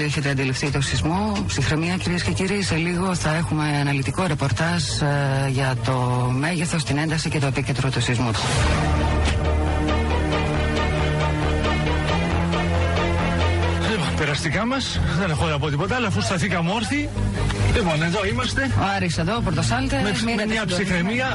όλοι έχετε αντιληφθεί το σεισμό. Ψυχραιμία κυρίες και κύριοι. Σε λίγο θα έχουμε αναλυτικό ρεπορτάζ ε, για το μέγεθος, την ένταση και το επίκεντρο του σεισμού. Λοιπόν, περαστικά μας, δεν έχω να πω τίποτα, αλλά αφού σταθήκαμε όρθιοι. Λοιπόν, εδώ είμαστε. Ο Άρης εδώ, Πορτοσάλτε. Με, με μια ψυχραιμία.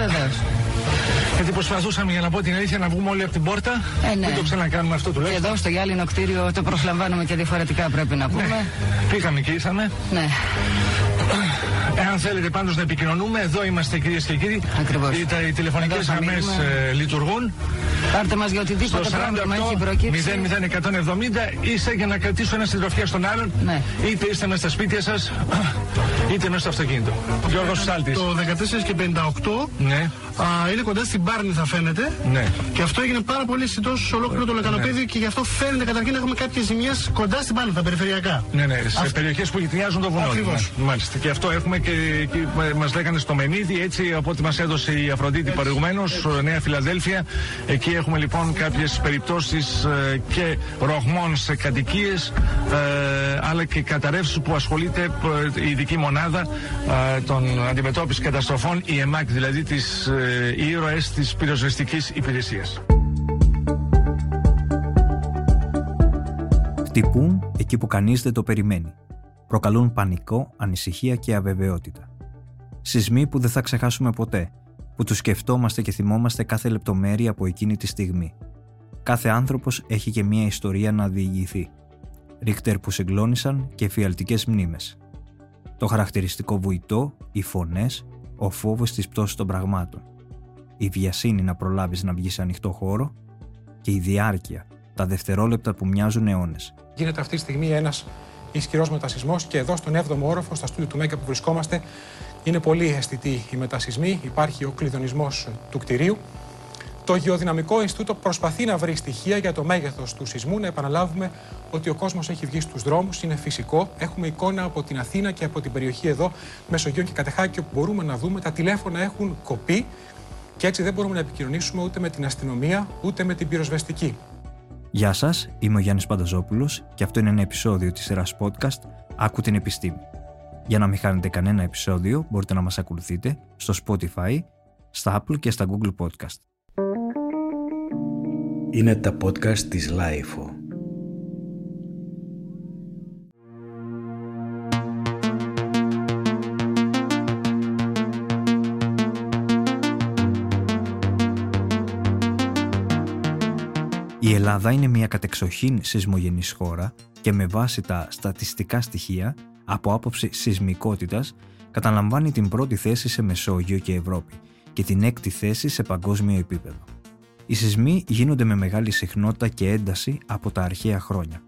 Γιατί προσπαθούσαμε για να πω την αλήθεια να βγούμε όλοι από την πόρτα. Ε, ναι. Μην το ξανακάνουμε αυτό τουλάχιστον. Και εδώ στο γυάλινο κτίριο το προσλαμβάνουμε και διαφορετικά πρέπει να πούμε. Ναι. Πήγαμε και ήρθαμε. Ναι. Εάν θέλετε πάντως να επικοινωνούμε, εδώ είμαστε κυρίες και κύριοι. Ακριβώς. Οι, οι τηλεφωνικές γραμμές ε, λειτουργούν. Πάρτε μας για οτιδήποτε πρόβλημα έχει προκύψει. 00170 είστε για να κρατήσω ένα συντροφιά στον άλλον. Ναι. Είτε είστε μέσα στα σπίτια σας, είτε μέσα στο αυτοκίνητο. Γιώργος Σάλτη. Το 14 και 58 ναι. α, είναι κοντά στην Πάρνη, θα φαίνεται. Ναι. Και αυτό έγινε πάρα πολύ αισθητό σε ολόκληρο το λεκανοπέδιο ναι. και γι' αυτό φαίνεται καταρχήν να έχουμε κάποιες ζημιές κοντά στην Πάρνη, τα περιφερειακά. Ναι, ναι, σε περιοχές που γυτνιάζουν το βουνό. Ακριβώς. Ναι, μάλιστα. Και αυτό έχουμε και, και μα λέγανε στο Μενίδη, έτσι από ό,τι μας έδωσε η Αφροδίτη προηγουμένως, Νέα Φιλαδέλφια. Εκεί έχουμε λοιπόν κάποιες περιπτώσεις ε, και ρογμών σε κατοικίες, ε, αλλά και καταρρεύσει που ασχολείται ε, η ειδική μονάδα των αντιμετώπισης καταστροφών, η ΕΜΑΚ, δηλαδή τι ε, ήρωες της πυροσβεστικής υπηρεσίας. Χτυπούν εκεί που κανείς δεν το περιμένει. Προκαλούν πανικό, ανησυχία και αβεβαιότητα. Σεισμοί που δεν θα ξεχάσουμε ποτέ, που τους σκεφτόμαστε και θυμόμαστε κάθε λεπτομέρεια από εκείνη τη στιγμή. Κάθε άνθρωπος έχει και μία ιστορία να διηγηθεί. Ρίχτερ που συγκλώνησαν και φιαλτικές μνήμες. Το χαρακτηριστικό βουητό, οι φωνές, ο φόβος της πτώσης των πραγμάτων. Η βιασύνη να προλάβεις να βγεις σε ανοιχτό χώρο και η διάρκεια, τα δευτερόλεπτα που μοιάζουν αιώνες. Γίνεται αυτή τη στιγμή ένας ισχυρός μετασυσμό και εδώ στον 7ο όροφο, στα στούντιο του ΜΕΚΑ που βρισκόμαστε, είναι πολύ αισθητοί οι μετασυσμοί. Υπάρχει ο κλειδονισμός του κτηρίου. Το Γεωδυναμικό Ινστιτούτο προσπαθεί να βρει στοιχεία για το μέγεθος του σεισμού. Να επαναλάβουμε ότι ο κόσμος έχει βγει στους δρόμους, είναι φυσικό. Έχουμε εικόνα από την Αθήνα και από την περιοχή εδώ, Μεσογείων και Κατεχάκη, όπου μπορούμε να δούμε τα τηλέφωνα έχουν κοπεί και έτσι δεν μπορούμε να επικοινωνήσουμε ούτε με την αστυνομία ούτε με την πυροσβεστική. Γεια σας, είμαι ο Γιάννης Πανταζόπουλος και αυτό είναι ένα επεισόδιο της σειράς podcast Άκου την επιστήμη. Για να μην χάνετε κανένα επεισόδιο, μπορείτε να μας ακολουθείτε στο Spotify, στα Apple και στα Google Podcast. Είναι τα podcast της Lifeo. Ελλάδα είναι μια κατεξοχήν σεισμογενής χώρα και με βάση τα στατιστικά στοιχεία από άποψη σεισμικότητας καταλαμβάνει την πρώτη θέση σε Μεσόγειο και Ευρώπη και την έκτη θέση σε παγκόσμιο επίπεδο. Οι σεισμοί γίνονται με μεγάλη συχνότητα και ένταση από τα αρχαία χρόνια.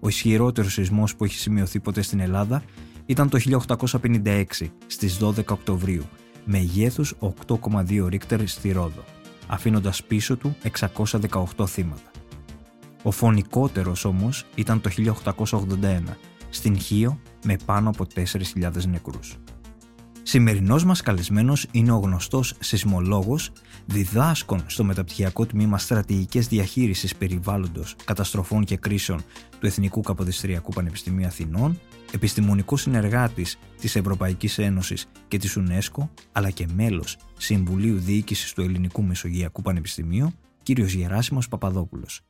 Ο ισχυρότερος σεισμός που έχει σημειωθεί ποτέ στην Ελλάδα ήταν το 1856 στις 12 Οκτωβρίου με ηγέθους 8,2 ρίχτερ στη Ρόδο, αφήνοντας πίσω του 618 θύματα. Ο φωνικότερος όμως ήταν το 1881, στην Χίο με πάνω από 4.000 νεκρούς. Σημερινός μας καλεσμένος είναι ο γνωστός σεισμολόγος, διδάσκων στο μεταπτυχιακό τμήμα στρατηγικές διαχείρισης περιβάλλοντος, καταστροφών και κρίσεων του Εθνικού Καποδιστριακού Πανεπιστημίου Αθηνών, επιστημονικός συνεργάτης της Ευρωπαϊκής Ένωσης και της UNESCO, αλλά και μέλος Συμβουλίου Διοίκησης του Ελληνικού Μεσογειακού Πανεπιστημίου, κύριος Γεράσιμος Παπαδόπουλος.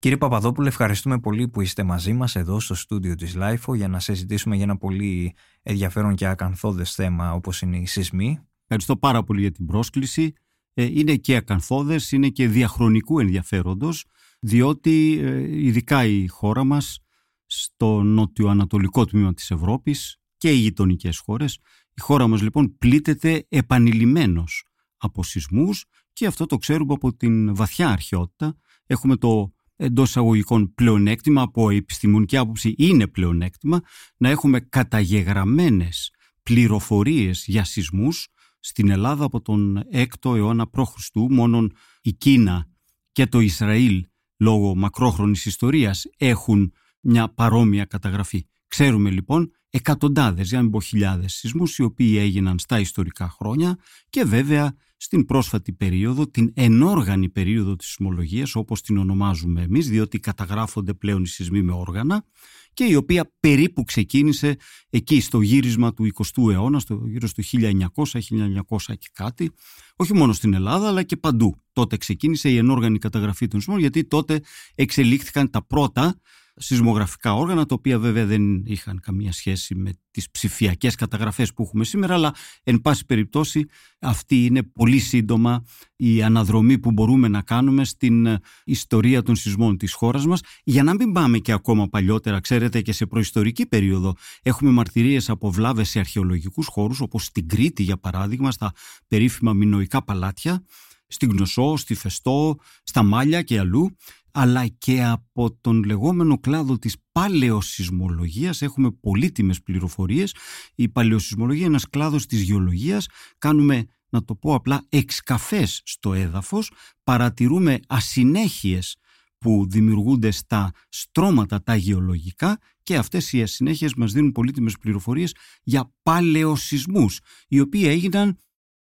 Κύριε Παπαδόπουλε, ευχαριστούμε πολύ που είστε μαζί μας εδώ στο στούντιο της LIFO για να συζητήσουμε για ένα πολύ ενδιαφέρον και ακαθόδες θέμα όπως είναι οι σεισμοί. Ευχαριστώ πάρα πολύ για την πρόσκληση. Ε, είναι και ακαθόδες, είναι και διαχρονικού ενδιαφέροντος, διότι ε, ειδικά η χώρα μας στο νότιο-ανατολικό τμήμα της Ευρώπης και οι γειτονικές χώρες, η χώρα μας λοιπόν πλήττεται επανειλημμένος από σεισμούς και αυτό το ξέρουμε από την βαθιά αρχαιότητα. Έχουμε το εντός αγωγικών πλεονέκτημα, από επιστημονική άποψη είναι πλεονέκτημα, να έχουμε καταγεγραμμένες πληροφορίες για σεισμούς στην Ελλάδα από τον 6ο αιώνα π.Χ. Μόνον η Κίνα και το Ισραήλ λόγω μακρόχρονης ιστορίας έχουν μια παρόμοια καταγραφή. Ξέρουμε λοιπόν εκατοντάδες, για να μην πω χιλιάδες σεισμούς οι οποίοι έγιναν στα ιστορικά χρόνια και βέβαια στην πρόσφατη περίοδο, την ενόργανη περίοδο της σεισμολογίας όπως την ονομάζουμε εμείς διότι καταγράφονται πλέον οι σεισμοί με όργανα και η οποία περίπου ξεκίνησε εκεί στο γύρισμα του 20ου αιώνα, στο γύρω στο 1900-1900 και κάτι, όχι μόνο στην Ελλάδα αλλά και παντού. Τότε ξεκίνησε η ενόργανη καταγραφή των σεισμών γιατί τότε εξελίχθηκαν τα πρώτα σεισμογραφικά όργανα, τα οποία βέβαια δεν είχαν καμία σχέση με τις ψηφιακές καταγραφές που έχουμε σήμερα, αλλά εν πάση περιπτώσει αυτή είναι πολύ σύντομα η αναδρομή που μπορούμε να κάνουμε στην ε, ιστορία των σεισμών της χώρας μας, για να μην πάμε και ακόμα παλιότερα, ξέρετε και σε προϊστορική περίοδο, έχουμε μαρτυρίες από βλάβες σε αρχαιολογικούς χώρους, όπως στην Κρήτη για παράδειγμα, στα περίφημα μινοϊκά παλάτια, στην Γνωσό, στη Φεστό, στα Μάλια και αλλού, αλλά και από τον λεγόμενο κλάδο της παλαιοσυσμολογίας έχουμε πολύτιμες πληροφορίες. Η παλαιοσυσμολογία είναι ένας κλάδος της γεωλογίας. Κάνουμε, να το πω απλά, εξκαφές στο έδαφος, παρατηρούμε ασυνέχειες που δημιουργούνται στα στρώματα τα γεωλογικά και αυτές οι ασυνέχειες μας δίνουν πολύτιμες πληροφορίες για παλαιοσυσμούς, οι οποίοι έγιναν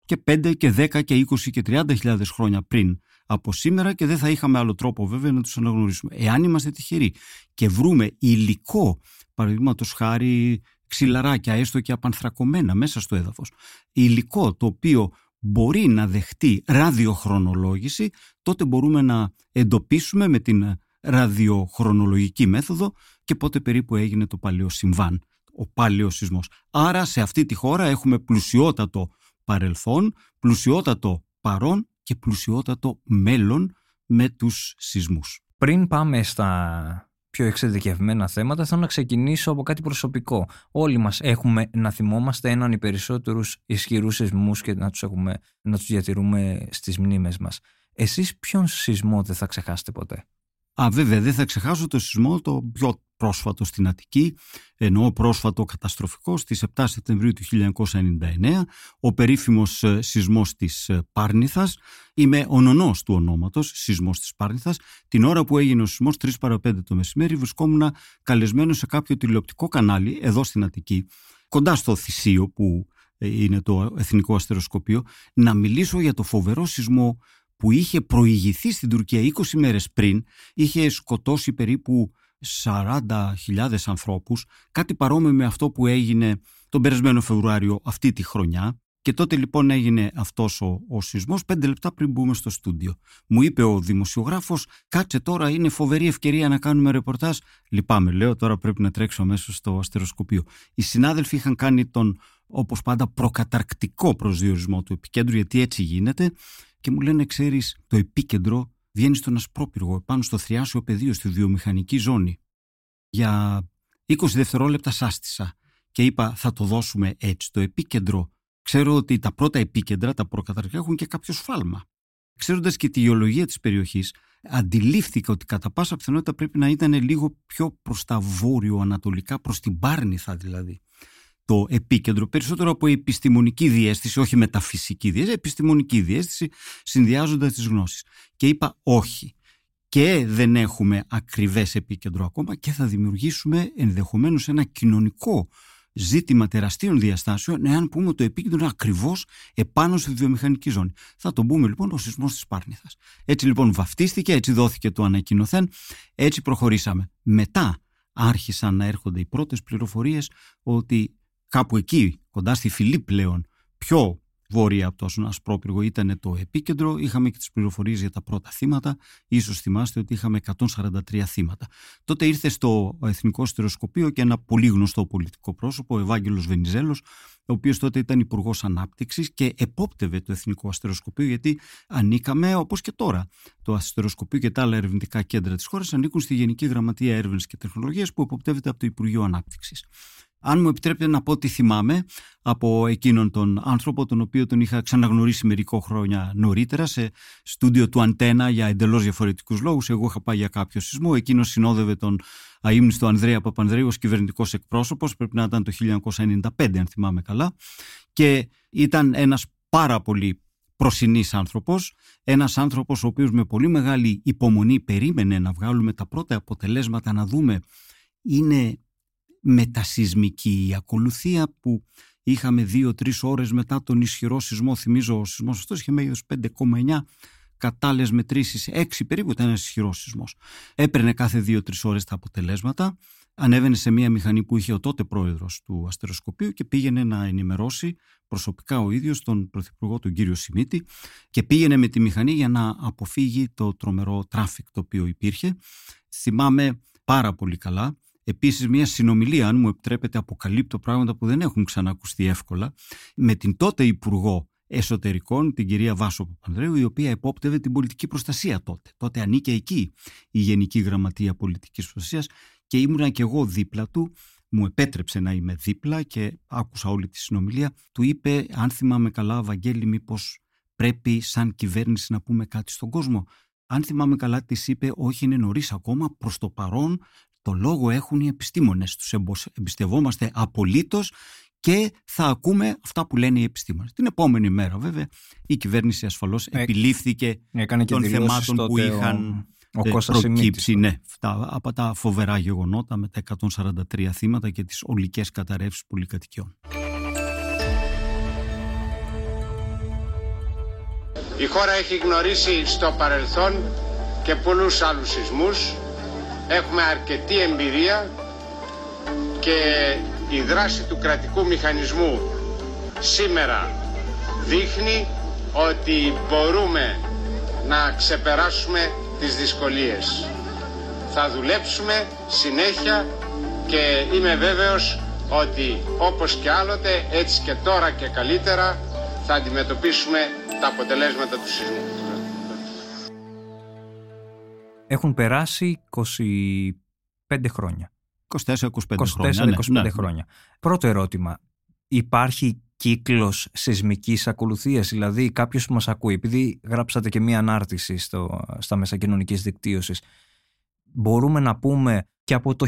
και 5 και 10 και 20 και 30 χρόνια πριν από σήμερα και δεν θα είχαμε άλλο τρόπο βέβαια να τους αναγνωρίσουμε. Εάν είμαστε τυχεροί και βρούμε υλικό, παραδείγματος χάρη ξυλαράκια έστω και απανθρακωμένα μέσα στο έδαφος, υλικό το οποίο μπορεί να δεχτεί ραδιοχρονολόγηση, τότε μπορούμε να εντοπίσουμε με την ραδιοχρονολογική μέθοδο και πότε περίπου έγινε το παλαιό συμβάν, ο παλαιό σεισμός. Άρα σε αυτή τη χώρα έχουμε πλουσιότατο παρελθόν, πλουσιότατο παρόν και πλουσιότατο μέλλον με τους σεισμούς. Πριν πάμε στα πιο εξειδικευμένα θέματα, θέλω να ξεκινήσω από κάτι προσωπικό. Όλοι μας έχουμε να θυμόμαστε έναν ή περισσότερους ισχυρούς σεισμούς και να τους, έχουμε, να τους διατηρούμε στις μνήμες μας. Εσείς ποιον σεισμό δεν θα ξεχάσετε ποτέ; Α, βέβαια, δεν θα ξεχάσω το σεισμό το πιο πρόσφατο στην Αττική, ενώ πρόσφατο καταστροφικό στις 7 Σεπτεμβρίου του 1999, ο περίφημος ε, σεισμός της ε, Πάρνηθας. Είμαι ο νονός του ονόματος, σεισμός της Πάρνηθας. Την ώρα που έγινε ο σεισμός, 3 παρα 5 το μεσημέρι, βρισκόμουν καλεσμένος σε κάποιο τηλεοπτικό κανάλι, εδώ στην Αττική, κοντά στο Θησίο που ε, είναι το Εθνικό Αστεροσκοπείο, να μιλήσω για το φοβερό σεισμό που είχε προηγηθεί στην Τουρκία 20 μέρες πριν, είχε σκοτώσει περίπου 40.000 ανθρώπους, κάτι παρόμοιο με αυτό που έγινε τον περασμένο Φεβρουάριο αυτή τη χρονιά. Και τότε λοιπόν έγινε αυτός ο, ο σεισμός πέντε λεπτά πριν μπούμε στο στούντιο. Μου είπε ο δημοσιογράφος, κάτσε τώρα είναι φοβερή ευκαιρία να κάνουμε ρεπορτάζ. Λυπάμαι, λέω τώρα πρέπει να τρέξω αμέσως στο αστεροσκοπείο. Οι συνάδελφοι είχαν κάνει τον όπως πάντα προκαταρκτικό προσδιορισμό του επικέντρου γιατί έτσι γίνεται και μου λένε ξέρεις το επίκεντρο βγαίνει στον Ασπρόπυργο επάνω στο θριάσιο πεδίο στη βιομηχανική ζώνη. Για 20 δευτερόλεπτα σάστησα και είπα θα το δώσουμε έτσι. Το επίκεντρο, ξέρω ότι τα πρώτα επίκεντρα, τα προκαταρκτικά έχουν και κάποιο σφάλμα. Ξέροντας και τη γεωλογία της περιοχής, αντιλήφθηκα ότι κατά πάσα πιθανότητα πρέπει να ήταν λίγο πιο προς τα βόρειο-ανατολικά, προς την Πάρνηθα δηλαδή το επίκεντρο, περισσότερο από επιστημονική διέστηση, όχι μεταφυσική διέστηση, επιστημονική διέστηση, συνδυάζοντας τις γνώσεις. Και είπα όχι. Και δεν έχουμε ακριβές επίκεντρο ακόμα και θα δημιουργήσουμε ενδεχομένως ένα κοινωνικό ζήτημα τεραστίων διαστάσεων, εάν πούμε το επίκεντρο είναι ακριβώς επάνω στη βιομηχανική ζώνη. Θα το πούμε λοιπόν ο σεισμός της Πάρνηθας. Έτσι λοιπόν βαφτίστηκε, έτσι δόθηκε το ανακοινωθέν, έτσι προχωρήσαμε. Μετά άρχισαν να έρχονται οι πρώτες πληροφορίες ότι κάπου εκεί, κοντά στη Φιλίπ πλέον, πιο βόρεια από το Ασπρόπυργο ήταν το επίκεντρο. Είχαμε και τις πληροφορίες για τα πρώτα θύματα. Ίσως θυμάστε ότι είχαμε 143 θύματα. Τότε ήρθε στο Εθνικό Στερεοσκοπείο και ένα πολύ γνωστό πολιτικό πρόσωπο, ο Ευάγγελος Βενιζέλος, ο οποίος τότε ήταν Υπουργός Ανάπτυξης και επόπτευε το Εθνικό Αστεροσκοπείο, γιατί ανήκαμε, όπως και τώρα, το Αστεροσκοπείο και τα άλλα ερευνητικά κέντρα της χώρας ανήκουν στη Γενική Γραμματεία Έρευνε και Τεχνολογίας που εποπτεύεται από το Υπουργείο Ανάπτυξης. Αν μου επιτρέπετε να πω τι θυμάμαι από εκείνον τον άνθρωπο, τον οποίο τον είχα ξαναγνωρίσει μερικό χρόνια νωρίτερα σε στούντιο του Αντένα για εντελώς διαφορετικούς λόγους. Εγώ είχα πάει για κάποιο σεισμό, εκείνος συνόδευε τον αείμνηστο Ανδρέα Παπανδρέου ως κυβερνητικός εκπρόσωπος, πρέπει να ήταν το 1995 αν θυμάμαι καλά, και ήταν ένας πάρα πολύ προσινής άνθρωπος, ένας άνθρωπος ο οποίος με πολύ μεγάλη υπομονή περίμενε να βγάλουμε τα πρώτα αποτελέσματα, να δούμε είναι μετασυσμική. Η ακολουθία που είχαμε δύο-τρεις ώρες μετά τον ισχυρό σεισμό, θυμίζω ο σεισμός αυτός είχε μέγεθος 5,9 κατ' άλλες μετρήσεις, 6 περίπου ήταν ένας ισχυρός σεισμός. Έπαιρνε κάθε δύο-τρεις ώρες τα αποτελέσματα ανέβαινε σε μια μηχανή που είχε ο τότε πρόεδρος του αστεροσκοπείου και πήγαινε να ενημερώσει προσωπικά ο ίδιος τον πρωθυπουργό του κύριο Σιμίτη και πήγαινε με τη μηχανή για να αποφύγει το τρομερό traffic το οποίο υπήρχε. Θυμάμαι πάρα πολύ καλά Επίσης, μια συνομιλία, αν μου επιτρέπετε, αποκαλύπτω πράγματα που δεν έχουν ξανακουστεί εύκολα, με την τότε Υπουργό Εσωτερικών, την κυρία Βάσο Παπανδρέου, η οποία επόπτευε την πολιτική προστασία τότε. Τότε ανήκε εκεί η Γενική Γραμματεία Πολιτικής Προστασίας και ήμουνα και εγώ δίπλα του. Μου επέτρεψε να είμαι δίπλα και άκουσα όλη τη συνομιλία. Του είπε, αν θυμάμαι καλά, Βαγγέλη, μήπως πρέπει σαν κυβέρνηση να πούμε κάτι στον κόσμο. Αν θυμάμαι καλά, της είπε: Όχι, είναι νωρίς ακόμα. Προς το παρόν, το λόγο έχουν οι επιστήμονες. Τους εμπιστευόμαστε απολύτως και θα ακούμε αυτά που λένε οι επιστήμονες. Την επόμενη μέρα βέβαια η κυβέρνηση ασφαλώς ε, επιλήφθηκε έκανε των θεμάτων που είχαν ο, ο ε, προκύψει ναι, από τα φοβερά γεγονότα με τα 143 θύματα και τις ολικές καταρρεύσεις πολυκατοικιών. Η χώρα έχει γνωρίσει στο παρελθόν και πολλούς άλλους σεισμούς έχουμε αρκετή εμπειρία και η δράση του κρατικού μηχανισμού σήμερα δείχνει ότι μπορούμε να ξεπεράσουμε τις δυσκολίες. Θα δουλέψουμε συνέχεια και είμαι βέβαιος ότι όπως και άλλοτε έτσι και τώρα και καλύτερα θα αντιμετωπίσουμε τα αποτελέσματα του σεισμού. Έχουν περάσει 25 χρόνια. 24-25 χρόνια. 24-25 ναι, ναι. χρόνια. Πρώτο ερώτημα. Υπάρχει κύκλος σεισμικής ακολουθίας, δηλαδή κάποιος που μας ακούει, επειδή γράψατε και μία ανάρτηση στο, στα μέσα κοινωνικής δικτύωσης, μπορούμε να πούμε και από το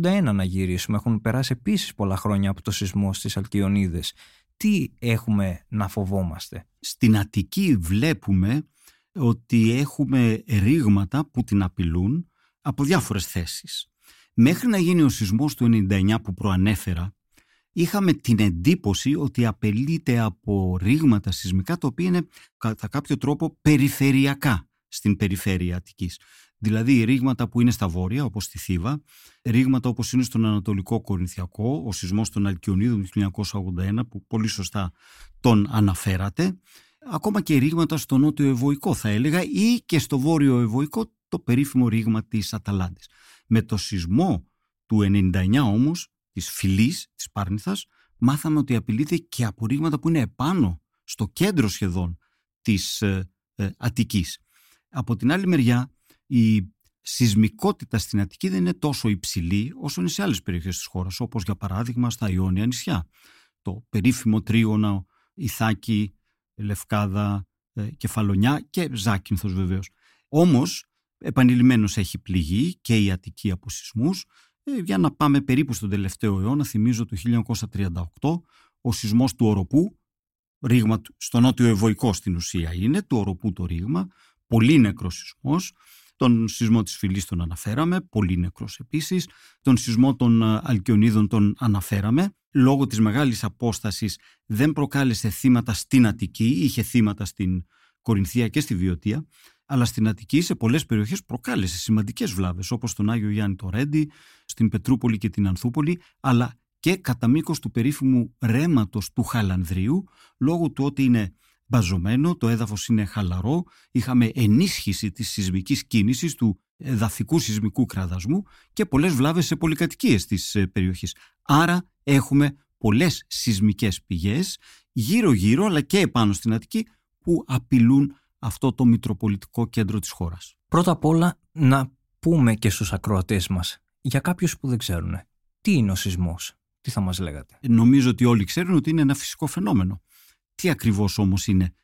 1981 να γυρίσουμε, έχουν περάσει επίσης πολλά χρόνια από το σεισμό στις Αλκιονίδες. Τι έχουμε να φοβόμαστε; Στην Αττική βλέπουμε ότι έχουμε ρήγματα που την απειλούν από διάφορες θέσεις. Μέχρι να γίνει ο σεισμός του 99 που προανέφερα, είχαμε την εντύπωση ότι απελείται από ρήγματα σεισμικά τα οποία είναι κατά κάποιο τρόπο περιφερειακά στην περιφέρεια Αττικής. Δηλαδή ρήγματα που είναι στα βόρεια όπως στη Θήβα, ρήγματα όπως είναι στον Ανατολικό Κορινθιακό, ο σεισμός των Αλκιονίδων του 1981 που πολύ σωστά τον αναφέρατε ακόμα και ρήγματα στο νότιο Ευωικό θα έλεγα ή και στο βόρειο Ευωικό το περίφημο ρήγμα της Αταλάντης. Με το σεισμό του 99 όμως, της φυλής της Πάρνηθας, μάθαμε ότι απειλείται και από ρήγματα που είναι επάνω, στο κέντρο σχεδόν της ε, ε, Αττικής. Από την άλλη μεριά, η σεισμικότητα στην Αττική δεν είναι τόσο υψηλή όσο είναι σε άλλες περιοχές της χώρας, όπως για παράδειγμα στα Ιόνια νησιά. Το περίφημο τρίγωνο Ιθάκη, Λευκάδα, ε, Κεφαλονιά και Ζάκυνθος βεβαίως. Όμως, επανειλημμένως έχει πληγεί και η Αττική από σεισμούς. Ε, για να πάμε περίπου στον τελευταίο αιώνα, θυμίζω το 1938, ο σεισμός του Οροπού, ρήγμα στο νότιο Ευωικό στην ουσία είναι, του Οροπού το ρήγμα, πολύ νεκρός σεισμός, τον σεισμό της φυλής τον αναφέραμε, πολύ νεκρός επίσης. Τον σεισμό των ε, Αλκιονίδων τον αναφέραμε. Λόγω της μεγάλης απόστασης δεν προκάλεσε θύματα στην Αττική, είχε θύματα στην Κορινθία και στη Βιωτία, αλλά στην Αττική σε πολλές περιοχές προκάλεσε σημαντικές βλάβες, όπως τον Άγιο Γιάννη το Ρέντι, στην Πετρούπολη και την Ανθούπολη, αλλά και κατά μήκος του περίφημου ρέματος του Χαλανδρίου, λόγω του ότι είναι μπαζωμένο, το έδαφος είναι χαλαρό, είχαμε ενίσχυση της σεισμικής κίνησης του εδαφικού σεισμικού κραδασμού και πολλές βλάβες σε πολυκατοικίες της ε, περιοχής. Άρα έχουμε πολλές σεισμικές πηγές γύρω-γύρω αλλά και επάνω στην Αττική που απειλούν αυτό το μητροπολιτικό κέντρο της χώρας. Πρώτα απ' όλα να πούμε και στους ακροατές μας, για κάποιους που δεν ξέρουν, τι είναι ο σεισμός, τι θα μας λέγατε; Νομίζω ότι όλοι ξέρουν ότι είναι ένα φυσικό φαινόμενο. Τι ακριβώς όμως είναι;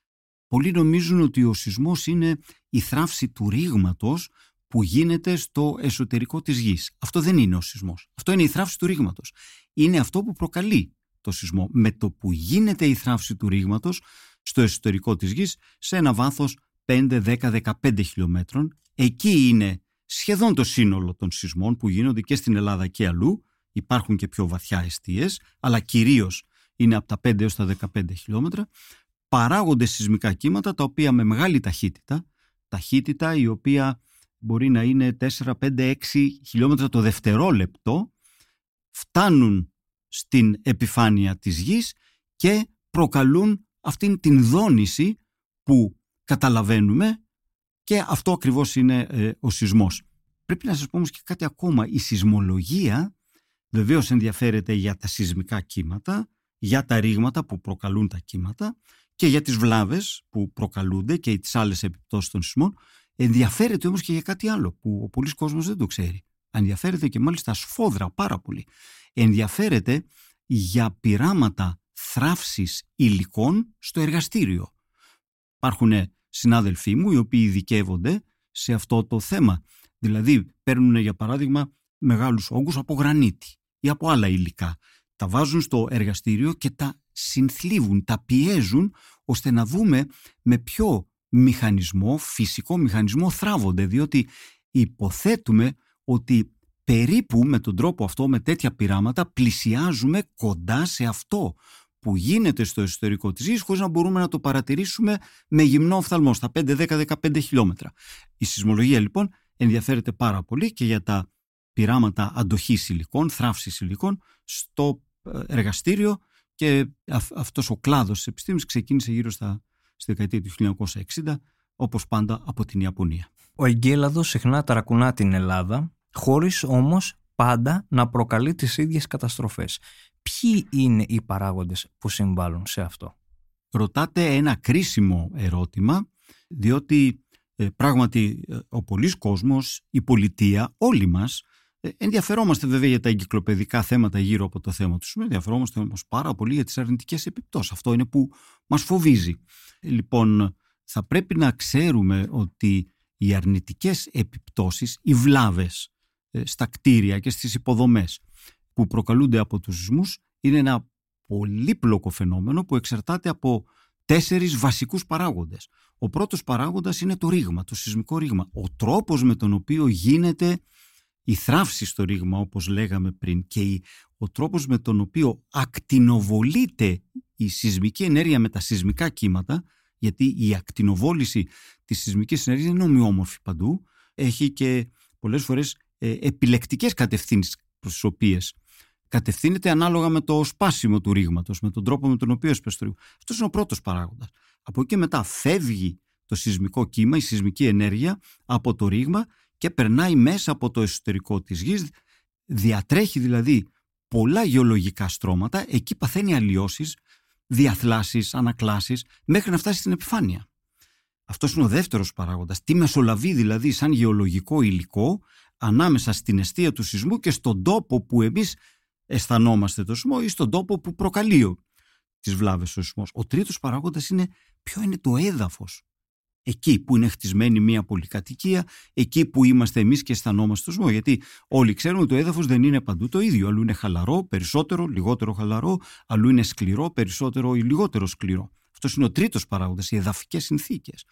Πολλοί νομίζουν ότι ο σεισμός είναι η θράψη του ρήγματος που γίνεται στο εσωτερικό της γης. Αυτό δεν είναι ο σεισμός. Αυτό είναι η θράψη του ρήγματος. Είναι αυτό που προκαλεί το σεισμό. Με το που γίνεται η θράψη του ρήγματος στο εσωτερικό της γης σε ένα βάθος 5, 10, 15 χιλιόμετρων. Εκεί είναι σχεδόν το σύνολο των σεισμών που γίνονται και στην Ελλάδα και αλλού. Υπάρχουν και πιο βαθιά αιστείες, αλλά κυρίως είναι από τα 5 έως τα 15 χιλιόμετρα, παράγονται σεισμικά κύματα τα οποία με μεγάλη ταχύτητα, ταχύτητα η οποία μπορεί να είναι 4, 5, 6 χιλιόμετρα το δευτερόλεπτο, φτάνουν στην επιφάνεια της γης και προκαλούν αυτήν την δόνηση που καταλαβαίνουμε και αυτό ακριβώς είναι ε, ο σεισμός. Πρέπει να σας πω όμως και κάτι ακόμα. Η σεισμολογία βεβαίως ενδιαφέρεται για τα σεισμικά κύματα, για τα ρήγματα που προκαλούν τα κύματα και για τις βλάβες που προκαλούνται και τις άλλες επιπτώσεις των σεισμών. Ενδιαφέρεται όμως και για κάτι άλλο που ο πολλής κόσμος δεν το ξέρει. Ενδιαφέρεται και μάλιστα σφόδρα πάρα πολύ. Ενδιαφέρεται για πειράματα θράψης υλικών στο εργαστήριο. Υπάρχουν συνάδελφοί μου οι οποίοι ειδικεύονται σε αυτό το θέμα. Δηλαδή παίρνουν για παράδειγμα μεγάλους όγκους από γρανίτη ή από άλλα υλικά. Τα βάζουν στο εργαστήριο και τα συνθλίβουν, τα πιέζουν ώστε να δούμε με ποιο μηχανισμό, φυσικό μηχανισμό θράβονται διότι υποθέτουμε ότι περίπου με τον τρόπο αυτό, με τέτοια πειράματα πλησιάζουμε κοντά σε αυτό που γίνεται στο εσωτερικό της γης χωρίς να μπορούμε να το παρατηρήσουμε με γυμνό οφθαλμός στα 5-10-15 χιλιόμετρα. Η σεισμολογία λοιπόν ενδιαφέρεται πάρα πολύ και για τα πειράματα αντοχής υλικών, θράψης υλικών στο ε, εργαστήριο και αυτός ο κλάδος της επιστήμης ξεκίνησε γύρω στα, στη δεκαετία του 1960 όπως πάντα από την Ιαπωνία. Ο εγκέλαδος συχνά ταρακουνά την Ελλάδα χωρίς όμως πάντα να προκαλεί τις ίδιες καταστροφές. Ποιοι είναι οι παράγοντες που συμβάλλουν σε αυτό; Ρωτάτε ένα κρίσιμο ερώτημα, διότι ε, πράγματι ε, ο πολλής κόσμος, η πολιτεία, όλοι μας, ε, ενδιαφερόμαστε βέβαια για τα εγκυκλοπαιδικά θέματα γύρω από το θέμα τους ενδιαφερόμαστε όμως πάρα πολύ για τις αρνητικές επιπτώσεις. Αυτό είναι που μας φοβίζει. Λοιπόν, θα πρέπει να ξέρουμε ότι οι αρνητικές επιπτώσεις, οι βλάβες στα κτίρια και στις υποδομές που προκαλούνται από τους σεισμούς είναι ένα πολύπλοκο φαινόμενο που εξαρτάται από τέσσερις βασικούς παράγοντες. Ο πρώτος παράγοντας είναι το ρήγμα, το σεισμικό ρήγμα. Ο τρόπος με τον οποίο γίνεται η θράψη στο ρήγμα όπως λέγαμε πριν και ο τρόπος με τον οποίο ακτινοβολείται η σεισμική ενέργεια με τα σεισμικά κύματα γιατί η ακτινοβόληση της σεισμικής ενέργειας είναι ομοιόμορφη παντού έχει και πολλές φορές ε, επιλεκτικές κατευθύνσεις προς τις οποίες κατευθύνεται ανάλογα με το σπάσιμο του ρήγματος, με τον τρόπο με τον οποίο έσπασε το ρήγμα. Αυτός είναι ο πρώτος παράγοντας. Από εκεί και μετά φεύγει το σεισμικό κύμα, η σεισμική ενέργεια από το ρήγμα και περνάει μέσα από το εσωτερικό της γης, διατρέχει δηλαδή πολλά γεωλογικά στρώματα, εκεί παθαίνει αλλοιώσεις, διαθλάσεις, ανακλάσεις, μέχρι να φτάσει στην επιφάνεια. Αυτός είναι ο δεύτερος παράγοντας. Τι μεσολαβεί δηλαδή σαν γεωλογικό υλικό ανάμεσα στην αιστεία του σεισμού και στον τόπο που εμείς αισθανόμαστε το σεισμό ή στον τόπο που προκαλεί τις βλάβες ο σεισμός. Ο τρίτος παράγοντας είναι ποιο είναι το έδαφος. Εκεί που είναι χτισμένη μια πολυκατοικία, εκεί που είμαστε εμείς και αισθανόμαστε το σεισμό. Γιατί όλοι ξέρουμε ότι το έδαφος δεν είναι παντού το ίδιο. Αλλού είναι χαλαρό, περισσότερο, λιγότερο χαλαρό, αλλού είναι σκληρό, περισσότερο ή λιγότερο σκληρό. Αυτός είναι ο τρίτος παράγοντας, οι εδαφικές συνθήκες.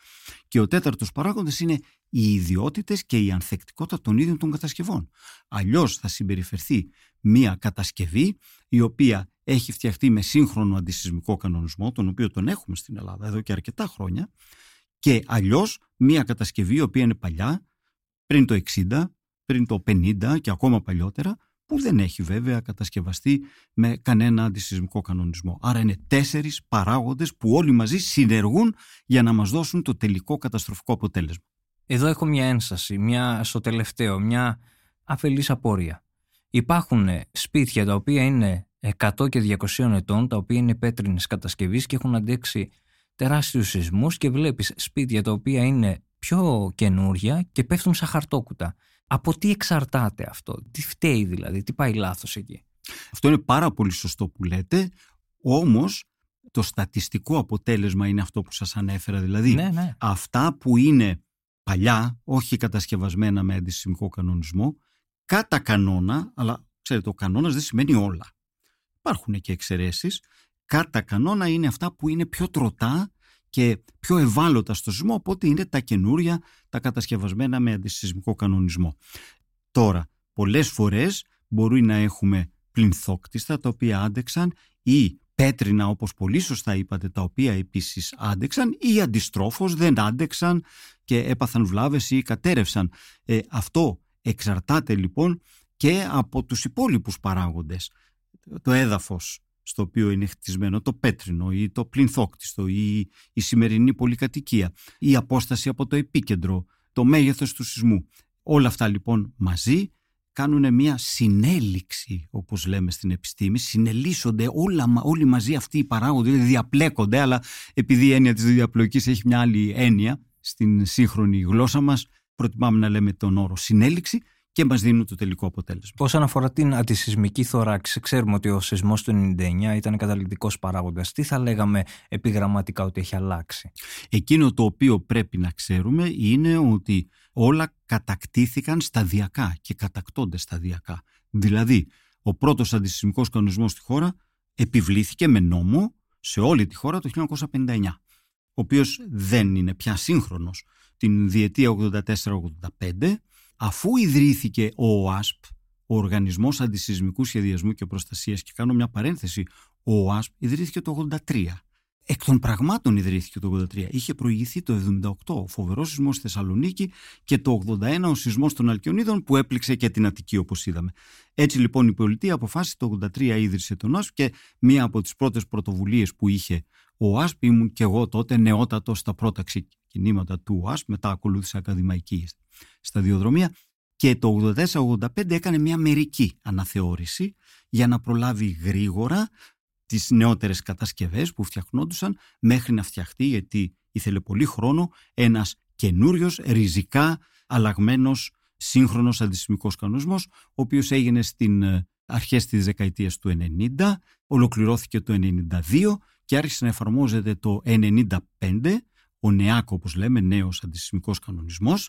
Και ο τέταρτος παράγοντας είναι οι ιδιότητες και η ανθεκτικότητα των ίδιων των κατασκευών. Αλλιώς θα συμπεριφερθεί μία κατασκευή η οποία έχει φτιαχτεί με σύγχρονο αντισυσμικό κανονισμό, τον οποίο τον έχουμε στην Ελλάδα εδώ και αρκετά χρόνια, και αλλιώς μία κατασκευή η οποία είναι παλιά, πριν το 60, πριν το 50 και ακόμα παλιότερα, που δεν έχει βέβαια κατασκευαστεί με κανένα αντισυσμικό κανονισμό. Άρα είναι τέσσερις παράγοντες που όλοι μαζί συνεργούν για να μας δώσουν το τελικό καταστροφικό αποτέλεσμα. Εδώ έχω μια ένσταση, μια, στο τελευταίο, μια αφελής απόρρια. Υπάρχουν σπίτια τα οποία είναι 100 και 200 ετών, τα οποία είναι πέτρινες κατασκευής και έχουν αντέξει τεράστιους σεισμούς και βλέπεις σπίτια τα οποία είναι πιο καινούρια και πέφτουν σαν χαρτόκουτα. Από τι εξαρτάται αυτό, τι φταίει δηλαδή, τι πάει λάθος εκεί; Αυτό είναι πάρα πολύ σωστό που λέτε, όμως το στατιστικό αποτέλεσμα είναι αυτό που σας ανέφερα. Δηλαδή ναι, ναι. αυτά που είναι παλιά, όχι κατασκευασμένα με αντισημικό κανονισμό, κατά κανόνα, αλλά ξέρετε ο κανόνας δεν σημαίνει όλα. Υπάρχουν και εξαιρέσεις. Κατά κανόνα είναι αυτά που είναι πιο τροτά και πιο ευάλωτα στο σεισμό από ότι είναι τα καινούρια, τα κατασκευασμένα με αντισυσμικό κανονισμό. Τώρα, πολλές φορές μπορεί να έχουμε πληνθόκτιστα τα οποία άντεξαν ή πέτρινα όπως πολύ σωστά είπατε τα οποία επίσης άντεξαν ή αντιστρόφως δεν άντεξαν και έπαθαν βλάβες ή κατέρευσαν. Ε, αυτό εξαρτάται λοιπόν και από τους υπόλοιπους παράγοντες. Το έδαφος στο οποίο είναι χτισμένο το πέτρινο ή το πλυνθόκτιστο ή η σημερινή πολυκατοικία, η απόσταση από το επίκεντρο, το μέγεθος του σεισμού. Όλα αυτά λοιπόν μαζί κάνουν μια συνέλιξη όπως λέμε στην επιστήμη, συνελίσσονται όλα, όλοι μαζί αυτοί οι παράγοντες, δηλαδή διαπλέκονται αλλά επειδή η έννοια της διαπλοκής έχει μια άλλη έννοια στην σύγχρονη γλώσσα μας προτιμάμε να λέμε τον όρο συνέλιξη και μας δίνουν το τελικό αποτέλεσμα. Όσον αφορά την αντισυσμική θωράξη, ξέρουμε ότι ο σεισμός του 99 ήταν καταληκτικός παράγοντας. Τι θα λέγαμε επιγραμματικά ότι έχει αλλάξει; Εκείνο το οποίο πρέπει να ξέρουμε είναι ότι όλα κατακτήθηκαν σταδιακά και κατακτώνται σταδιακά. Δηλαδή, ο πρώτος αντισυσμικός κανονισμός στη χώρα επιβλήθηκε με νόμο σε όλη τη χώρα το 1959, ο οποίος δεν είναι πια σύγχρονος. Την διετία 84-85 αφού ιδρύθηκε ο ΟΑΣΠ, ο Οργανισμός Αντισυσμικού Σχεδιασμού και Προστασίας και κάνω μια παρένθεση, ο ΟΑΣΠ ιδρύθηκε το 83. Εκ των πραγμάτων ιδρύθηκε το 83. Είχε προηγηθεί το 78 ο φοβερός σεισμός στη Θεσσαλονίκη και το 81 ο σεισμός των Αλκιονίδων που έπληξε και την Αττική όπως είδαμε. Έτσι λοιπόν η πολιτεία αποφάσισε το 83 ίδρυσε τον ΟΑΣΠ και μία από τις πρώτες πρωτοβουλίες που είχε ο ΟΑΣΠ ήμουν και εγώ τότε νεότατος στα πρώτα ξεκινήματα του ΟΑΣΠ, μετά ακολούθησα ακαδημαϊκή σταδιοδρομία και το 84-85 έκανε μια μερική αναθεώρηση για να προλάβει γρήγορα τις νεότερες κατασκευές που φτιαχνόντουσαν μέχρι να φτιαχτεί γιατί ήθελε πολύ χρόνο ένας καινούριος ριζικά αλλαγμένος σύγχρονος αντισημικός κανονισμός ο οποίος έγινε στην ε, αρχές της δεκαετίας του 90 ολοκληρώθηκε το 92 και άρχισε να εφαρμόζεται το 95 ο ΝΕΑΚ όπως λέμε νέος αντισημικός κανονισμός.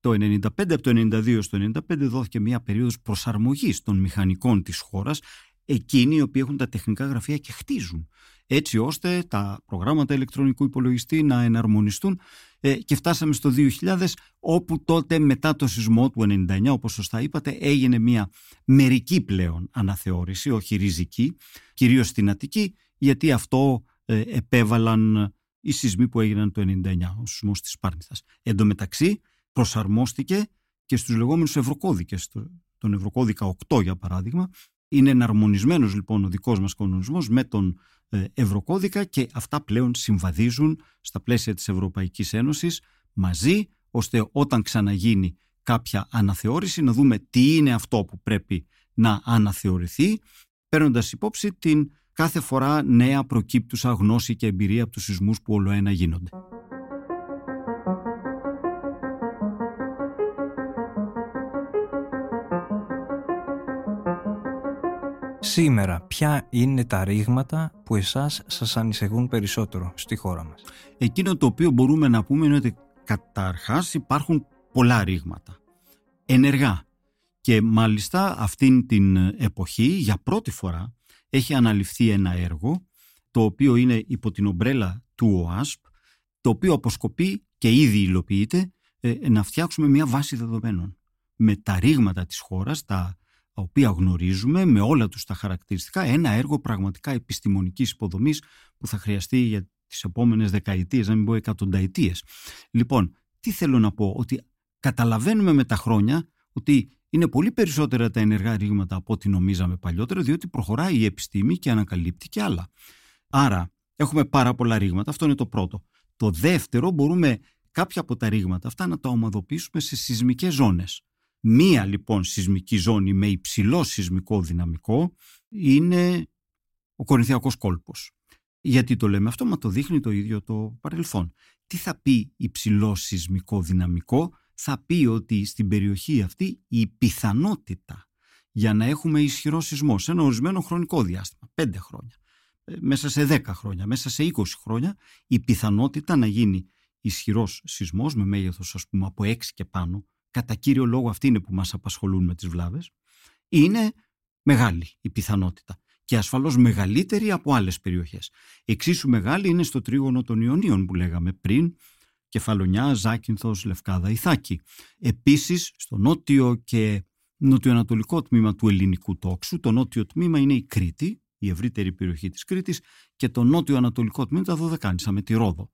Το 95, από το 92 στο 95 δόθηκε μια περίοδος προσαρμογής των μηχανικών της χώρας. Εκείνοι οι οποίοι έχουν τα τεχνικά γραφεία και χτίζουν έτσι ώστε τα προγράμματα ηλεκτρονικού υπολογιστή να εναρμονιστούν. Ε, και φτάσαμε στο 2000 όπου τότε μετά το σεισμό του 99 όπως σωστά είπατε έγινε μια μερική πλέον αναθεώρηση, όχι ριζική, κυρίως στην Αττική γιατί αυτό ε, επέβαλαν οι σεισμοί που έγιναν το 99, ο σεισμός της Πάρνηθας. Εν τω μεταξύ προσαρμόστηκε και στους λεγόμενους ευρωκώδικες, τον Ευρωκώδικα 8 για παράδειγμα, είναι εναρμονισμένος λοιπόν ο δικός μας κανονισμός με τον ε, Ευρωκώδικα και αυτά πλέον συμβαδίζουν στα πλαίσια της Ευρωπαϊκής Ένωσης μαζί ώστε όταν ξαναγίνει κάποια αναθεώρηση να δούμε τι είναι αυτό που πρέπει να αναθεωρηθεί παίρνοντας υπόψη την κάθε φορά νέα προκύπτουσα γνώση και εμπειρία από τους σεισμούς που όλο ένα γίνονται. Σήμερα, ποια είναι τα ρήγματα που εσάς σας ανησυχούν περισσότερο στη χώρα μας; Εκείνο το οποίο μπορούμε να πούμε είναι ότι καταρχάς υπάρχουν πολλά ρήγματα. Ενεργά. Και μάλιστα αυτήν την εποχή για πρώτη φορά έχει αναλυφθεί ένα έργο το οποίο είναι υπό την ομπρέλα του ΟΑΣΠ το οποίο αποσκοπεί και ήδη υλοποιείται ε, να φτιάξουμε μια βάση δεδομένων με τα ρήγματα της χώρας, τα οποία γνωρίζουμε με όλα τους τα χαρακτηριστικά ένα έργο πραγματικά επιστημονικής υποδομής που θα χρειαστεί για τις επόμενες δεκαετίες, να μην πω εκατονταετίες. Λοιπόν, τι θέλω να πω, ότι καταλαβαίνουμε με τα χρόνια ότι είναι πολύ περισσότερα τα ενεργά ρήγματα από ό,τι νομίζαμε παλιότερα, διότι προχωράει η επιστήμη και ανακαλύπτει και άλλα. Άρα, έχουμε πάρα πολλά ρήγματα, αυτό είναι το πρώτο. Το δεύτερο, μπορούμε κάποια από τα ρήγματα αυτά να τα ομαδοποιήσουμε σε σεισμικές ζώνες. Μία λοιπόν σεισμική ζώνη με υψηλό σεισμικό δυναμικό είναι ο Κορινθιακός κόλπος. Γιατί το λέμε αυτό, μα το δείχνει το ίδιο το παρελθόν. Τι θα πει υψηλό σεισμικό δυναμικό, θα πει ότι στην περιοχή αυτή η πιθανότητα για να έχουμε ισχυρό σεισμό σε ένα ορισμένο χρονικό διάστημα, 5 χρόνια, ε, μέσα σε 10 χρόνια, μέσα σε 20 χρόνια, η πιθανότητα να γίνει ισχυρός σεισμός με μέγεθος ας πούμε από 6 και πάνω κατά κύριο λόγο αυτοί είναι που μας απασχολούν με τις βλάβες, είναι μεγάλη η πιθανότητα και ασφαλώς μεγαλύτερη από άλλες περιοχές. Εξίσου μεγάλη είναι στο τρίγωνο των Ιωνίων που λέγαμε πριν, Κεφαλονιά, Ζάκυνθος, Λευκάδα, Ιθάκη. Επίσης, στο νότιο και νοτιοανατολικό τμήμα του ελληνικού τόξου, το νότιο τμήμα είναι η Κρήτη, η ευρύτερη περιοχή της Κρήτης και το νότιο-ανατολικό τμήμα τα Δωδεκάνησα με τη Ρόδο.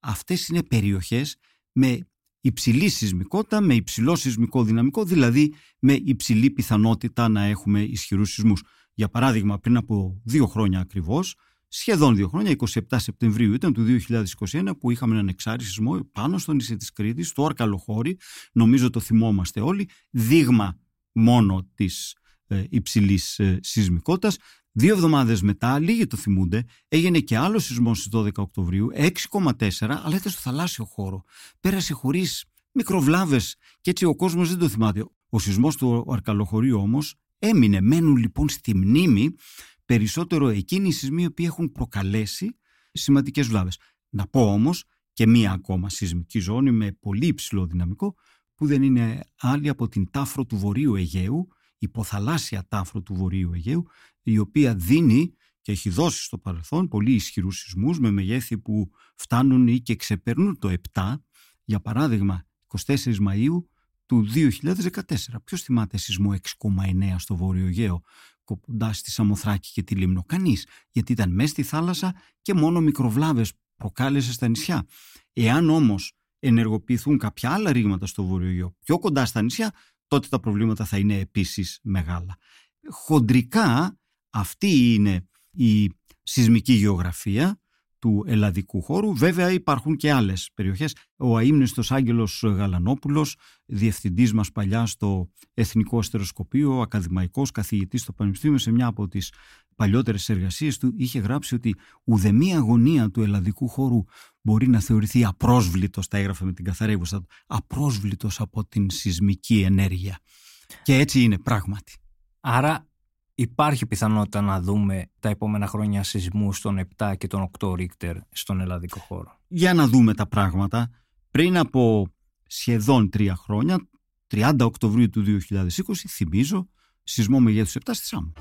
Αυτές είναι περιοχές με υψηλή σεισμικότητα, με υψηλό σεισμικό δυναμικό, δηλαδή με υψηλή πιθανότητα να έχουμε ισχυρούς σεισμούς. Για παράδειγμα, πριν από δύο χρόνια ακριβώς, σχεδόν δύο χρόνια, 27 Σεπτεμβρίου ήταν του 2021 που είχαμε έναν εξάρι σεισμό πάνω στο νησί της Κρήτης, στο Αρκαλοχώρι, νομίζω το θυμόμαστε όλοι, δείγμα μόνο της ε, υψηλής ε, σεισμικότητας. Δύο εβδομάδες μετά, λίγοι το θυμούνται, έγινε και άλλο σεισμός στις 12 Οκτωβρίου, 6,4, αλλά ήταν στο θαλάσσιο χώρο. Πέρασε χωρίς μικροβλάβες και έτσι ο κόσμος δεν το θυμάται. Ο σεισμός του Αρκαλοχωρίου όμως έμεινε. Μένουν λοιπόν στη μνήμη περισσότερο εκείνοι οι σεισμοί οι οποίοι έχουν προκαλέσει σημαντικές βλάβες. Να πω όμως και μία ακόμα σεισμική ζώνη με πολύ υψηλό δυναμικό που δεν είναι άλλη από την τάφρο του Βορείου Αιγαίου, υποθαλάσσια τάφρο του Βορείου Αιγαίου, η οποία δίνει και έχει δώσει στο παρελθόν πολύ ισχυρούς σεισμούς με μεγέθη που φτάνουν ή και ξεπερνούν το 7. Για παράδειγμα, 24 Μαΐου του 2014. Ποιος θυμάται σεισμό 6,9 στο Βόρειο Αιγαίο; Κοντάς στη Σαμοθράκη και τη Λίμνο. Κανείς, γιατί ήταν μέσα στη θάλασσα και μόνο μικροβλάβες προκάλεσε στα νησιά. Εάν όμως ενεργοποιηθούν κάποια άλλα ρήγματα στο Βόρειο Αιγαίο πιο κοντά στα νησιά, τότε τα προβλήματα θα είναι επίσης μεγάλα. Χοντρικά αυτή είναι η σεισμική γεωγραφία του ελλαδικού χώρου. Βέβαια υπάρχουν και άλλες περιοχές. Ο αείμνηστος Άγγελος Γαλανόπουλος, διευθυντής μας παλιά στο Εθνικό Αστεροσκοπείο, ακαδημαϊκός καθηγητής στο Πανεπιστήμιο, σε μια από τις παλιότερες εργασίες του είχε γράψει ότι ουδεμία αγωνία του ελλαδικού χώρου μπορεί να θεωρηθεί απρόσβλητος, τα έγραφε με την καθαρή απρόσβλητος από την σεισμική ενέργεια. Και έτσι είναι πράγματι. Άρα Υπάρχει πιθανότητα να δούμε τα επόμενα χρόνια σεισμούς στον 7 και τον 8 Ρίχτερ στον ελλαδικό χώρο; Για να δούμε τα πράγματα. Πριν από σχεδόν τρία χρόνια, 30 Οκτωβρίου του 2020, θυμίζω, σεισμό μεγέθους 7 στη Σάμο.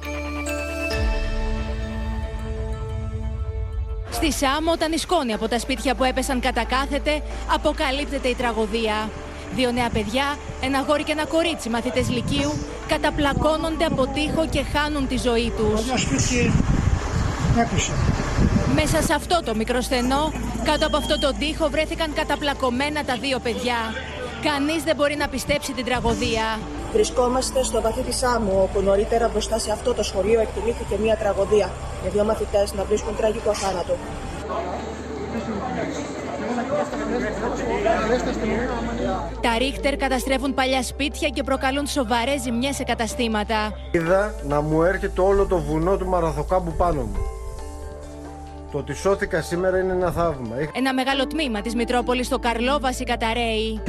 Στη Σάμο, όταν η σκόνη από τα σπίτια που έπεσαν κατά κάθεται, αποκαλύπτεται η τραγωδία. Δύο νέα παιδιά, ένα γόρι και ένα κορίτσι μαθητές Λυκείου, καταπλακώνονται από τείχο και χάνουν τη ζωή τους. Μέσα σε αυτό το μικρό στενό, κάτω από αυτό το τείχο βρέθηκαν καταπλακωμένα τα δύο παιδιά. Κανείς δεν μπορεί να πιστέψει την τραγωδία. Βρισκόμαστε στο βαθύ της Άμμου, όπου νωρίτερα μπροστά σε αυτό το σχολείο εκτελήθηκε μια τραγωδία, με δύο μαθητές να βρίσκουν τραγικό θάνατο. Τα ρίχτερ καταστρέφουν παλιά σπίτια και προκαλούν σοβαρές ζημιές σε καταστήματα. Είδα να μου έρχεται όλο το βουνό του Μαραθοκάμπου πάνω μου. Το ότι σώθηκα σήμερα είναι ένα θαύμα. Ένα μεγάλο τμήμα της Μητρόπολης στο Καρλόβαση καταραίει.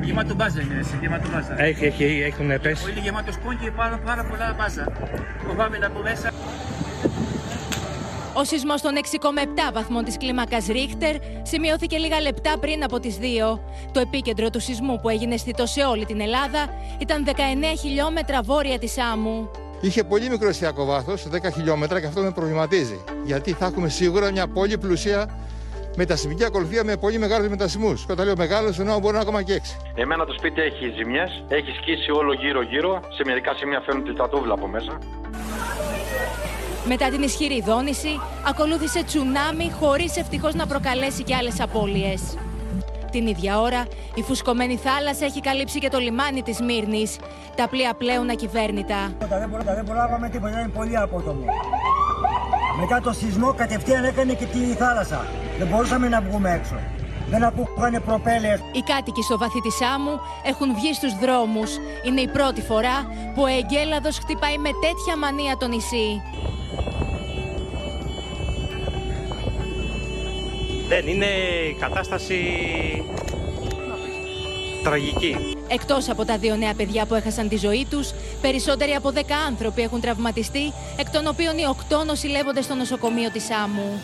Γεμάτο μπάζα είναι, γεμάτο μπάζα. Έχει, έχει, έχουν πέσει. Είναι γεμάτο σπον και πάρα, πάρα πολλά μπάζα. Φοβάμαι να πω μέσα. Ο σεισμός των 6,7 βαθμών της κλίμακας Ρίχτερ σημειώθηκε λίγα λεπτά πριν από τις 2. Το επίκεντρο του σεισμού που έγινε αισθητό σε όλη την Ελλάδα ήταν 19 χιλιόμετρα βόρεια της Άμμου. Είχε πολύ μικρό εστιακό βάθος, 10 χιλιόμετρα, και αυτό με προβληματίζει. Γιατί θα έχουμε σίγουρα μια πολύ πλουσία μετασυμική ακολουθία με πολύ μεγάλους μετασυμού. Και όταν λέω μεγάλο, εννοώ μπορεί να ακόμα και έξι. Εμένα το σπίτι έχει ζημιές, έχει σκίσει όλο γύρω-γύρω. Σε μερικά σημεία φαίνονται τα τούβλα από μέσα. Μετά την ισχυρή δόνηση, ακολούθησε τσουνάμι χωρίς ευτυχώς να προκαλέσει και άλλες απώλειες. Την ίδια ώρα, η φουσκωμένη θάλασσα έχει καλύψει και το λιμάνι της Μύρνης. Τα πλοία πλέον ακυβέρνητα. Δεν, μπορώ, δεν προλάβαμε τίποτα, είναι πολύ απότομο. Μετά το σεισμό κατευθείαν έκανε και τη θάλασσα. Δεν μπορούσαμε να βγούμε έξω. Δεν ακούγανε προπέλες. Οι κάτοικοι στο βαθύ της Άμμου έχουν βγει στους δρόμους. Είναι η πρώτη φορά που ο Εγκέλαδος χτυπάει με τέτοια μανία το νησί. Δεν είναι κατάσταση τραγική. Εκτός από τα δύο νέα παιδιά που έχασαν τη ζωή τους, περισσότεροι από 10 άνθρωποι έχουν τραυματιστεί, εκ των οποίων οι 8 νοσηλεύονται στο νοσοκομείο της Άμμου.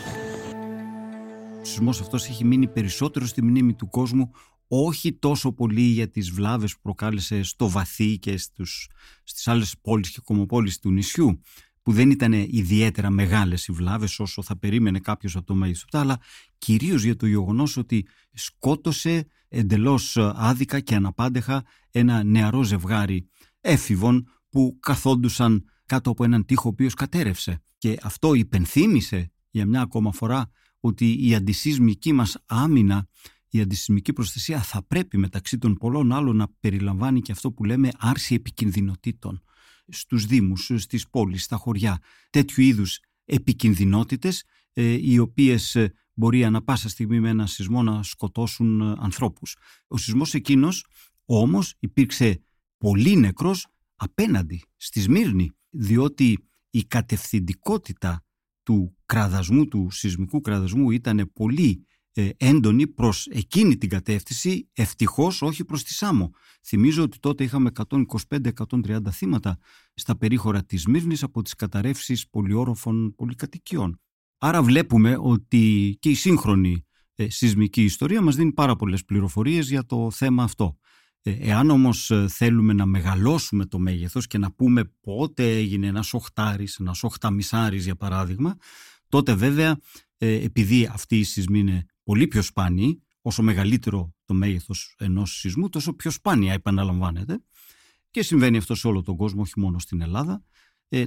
Ο σεισμός αυτός έχει μείνει περισσότερο στη μνήμη του κόσμου όχι τόσο πολύ για τις βλάβες που προκάλεσε στο βαθύ και στους, στις άλλες πόλεις και κομμοπόλεις του νησιού που δεν ήταν ιδιαίτερα μεγάλες οι βλάβες όσο θα περίμενε κάποιος από το μέγιστο αλλά κυρίως για το γεγονός ότι σκότωσε εντελώς άδικα και αναπάντεχα ένα νεαρό ζευγάρι έφηβων που καθόντουσαν κάτω από έναν τοίχο ο οποίος κατέρευσε. Και αυτό υπενθύμησε για μια ακόμα φορά ότι η αντισυσμική μας άμυνα, η αντισυσμική προστασία θα πρέπει μεταξύ των πολλών άλλων να περιλαμβάνει και αυτό που λέμε άρση επικινδυνοτήτων στους δήμους, στις πόλεις, στα χωριά. Τέτοιου είδους επικινδυνότητες ε, οι οποίες ε, μπορεί ανα πάσα στιγμή με ένα σεισμό να σκοτώσουν ε, ανθρώπους. Ο σεισμός εκείνος όμως υπήρξε πολύ νεκρός απέναντι στη Σμύρνη διότι η κατευθυντικότητα του κραδασμού, του σεισμικού κραδασμού ήταν πολύ ε, έντονη προς εκείνη την κατεύθυνση, ευτυχώς όχι προς τη Σάμο. Θυμίζω ότι τότε είχαμε 125-130 θύματα στα περίχωρα της Μύρνης από τις καταρρεύσεις πολυόροφων πολυκατοικιών. Άρα βλέπουμε ότι και η σύγχρονη ε, σεισμική ιστορία μας δίνει πάρα πολλές πληροφορίες για το θέμα αυτό. Ε, εάν όμως ε, θέλουμε να μεγαλώσουμε το μέγεθος και να πούμε πότε έγινε ένας οχτάρης, ένας οχταμισάρης για παράδειγμα, τότε βέβαια επειδή αυτή η σεισμή είναι πολύ πιο σπάνιοι, όσο μεγαλύτερο το μέγεθος ενός σεισμού, τόσο πιο σπάνια επαναλαμβάνεται. Και συμβαίνει αυτό σε όλο τον κόσμο, όχι μόνο στην Ελλάδα,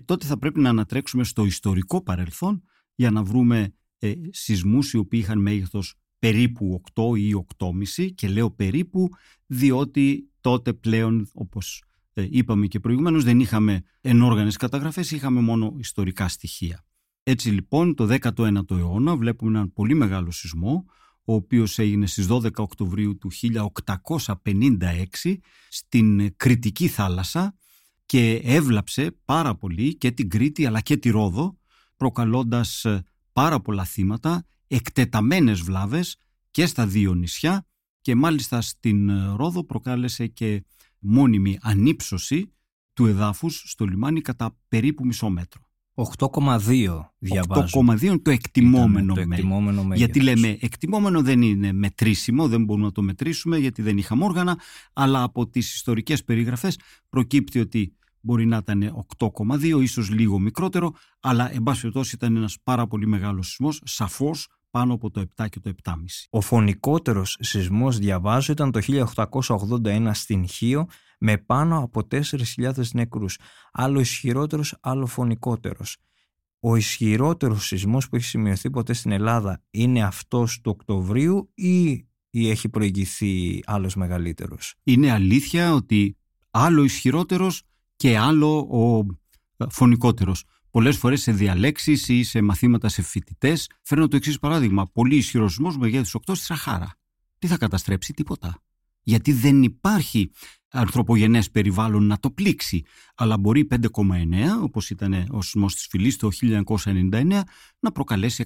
τότε θα πρέπει να ανατρέξουμε στο ιστορικό παρελθόν για να βρούμε ε, σεισμούς οι οποίοι είχαν μέγεθος περίπου 8 ή 8,5 και λέω περίπου διότι τότε πλέον όπως ε, είπαμε και προηγουμένως δεν είχαμε ενόργανες καταγραφές, είχαμε μόνο ιστορικά στοιχεία. Έτσι λοιπόν το 19ο αιώνα βλέπουμε έναν πολύ μεγάλο σεισμό ο οποίος έγινε στις 12 Οκτωβρίου του 1856 στην Κρητική θάλασσα και έβλαψε πάρα πολύ και την Κρήτη αλλά και τη Ρόδο προκαλώντας ε, πάρα πολλά θύματα, εκτεταμένες βλάβες και στα δύο νησιά και μάλιστα στην ε, Ρόδο προκάλεσε και μόνιμη ανύψωση του εδάφους στο λιμάνι κατά περίπου μισό μέτρο. 8,2 διαβάζω. 8,2 είναι το εκτιμόμενο, το εκτιμόμενο μέγεθος. Γιατί λέμε εκτιμόμενο δεν είναι μετρήσιμο, δεν μπορούμε να το μετρήσουμε γιατί δεν είχαμε όργανα, αλλά από τις ιστορικές περιγραφές προκύπτει ότι μπορεί να ήταν 8,2, ίσως λίγο μικρότερο, αλλά εν πάση περιπτώσει ήταν ένας πάρα πολύ μεγάλος σεισμός, σαφώς πάνω από το 7 και το 7,5. Ο φωνικότερος σεισμός, διαβάζω, ήταν το 1881 στην Χίο με πάνω από 4.000 νεκρούς. Άλλο ισχυρότερος, άλλο φωνικότερος. Ο ισχυρότερος σεισμός που έχει σημειωθεί ποτέ στην Ελλάδα είναι αυτός του Οκτωβρίου ή, ή έχει προηγηθεί άλλος μεγαλύτερος; Είναι αλήθεια ότι άλλο ισχυρότερος και άλλο ο ε, φωνικότερος. Πολλές φορές σε διαλέξεις ή σε μαθήματα σε φοιτητές. Φέρνω το εξής παράδειγμα. Πολύ ισχυρό σεισμό μεγέθους 8 στη Σαχάρα. Τι θα καταστρέψει, τίποτα. Γιατί δεν υπάρχει ανθρωπογενές περιβάλλον να το πλήξει. Αλλά μπορεί 5,9, όπως ήταν ο σεισμός της Φυλής το 1999, να προκαλέσει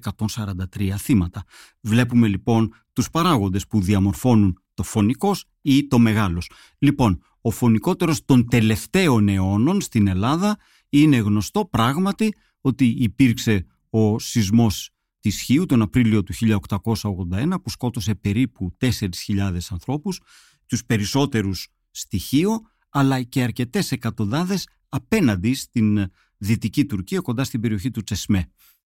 143 θύματα. Βλέπουμε λοιπόν τους παράγοντες που διαμορφώνουν το φωνικός ή το μεγάλος. Λοιπόν, ο φωνικότερος των τελευταίων αιώνων στην Ελλάδα είναι γνωστό πράγματι ότι υπήρξε ο σεισμός της Χίου τον Απρίλιο του 1881 που σκότωσε περίπου 4.000 ανθρώπους, τους περισσότερους στη Χίο αλλά και αρκετές εκατοντάδες απέναντι στην Δυτική Τουρκία κοντά στην περιοχή του Τσεσμέ.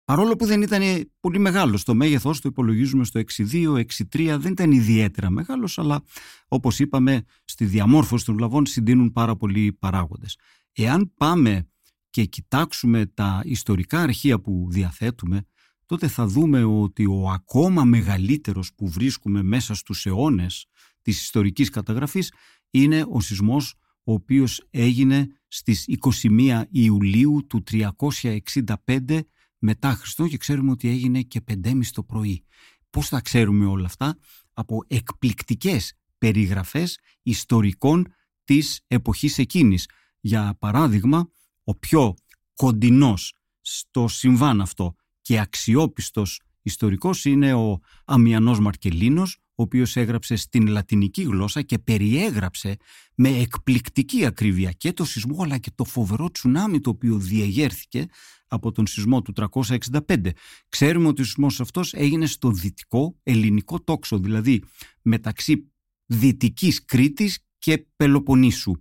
Παρόλο που δεν ήταν πολύ μεγάλο, το μέγεθό το υπολογίζουμε στο 6,2, 6,3, δεν ήταν ιδιαίτερα μεγάλος, αλλά όπως είπαμε, στη διαμόρφωση των βλαβών συντείνουν πάρα πολλοί παράγοντες. Εάν πάμε και κοιτάξουμε τα ιστορικά αρχεία που διαθέτουμε, τότε θα δούμε ότι ο ακόμα μεγαλύτερος που βρίσκουμε μέσα στους αιώνες της ιστορικής καταγραφής είναι ο σεισμός ο οποίος έγινε στις 21 Ιουλίου του 365 μετά Χριστό και ξέρουμε ότι έγινε και 5.30 το πρωί. Πώς θα ξέρουμε όλα αυτά; Από εκπληκτικές περιγραφές ιστορικών της εποχής εκείνης. Για παράδειγμα, ο πιο κοντινός στο συμβάν αυτό και αξιόπιστος ιστορικός είναι ο Αμιανός Μαρκελίνος, ο οποίος έγραψε στην λατινική γλώσσα και περιέγραψε με εκπληκτική ακρίβεια και το σεισμό αλλά και το φοβερό τσουνάμι το οποίο διεγέρθηκε από τον σεισμό του 365. Ξέρουμε ότι ο σεισμός αυτός έγινε στο δυτικό ελληνικό τόξο, δηλαδή μεταξύ δυτικής Κρήτης και Πελοποννήσου.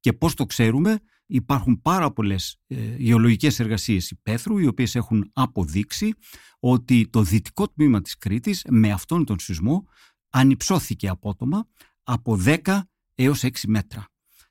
Και πώς το ξέρουμε, υπάρχουν πάρα πολλές ε, γεωλογικές εργασίες υπαίθρου οι οποίες έχουν αποδείξει ότι το δυτικό τμήμα της Κρήτης με αυτόν τον σεισμό ανυψώθηκε απότομα από 10 έως 6 μέτρα.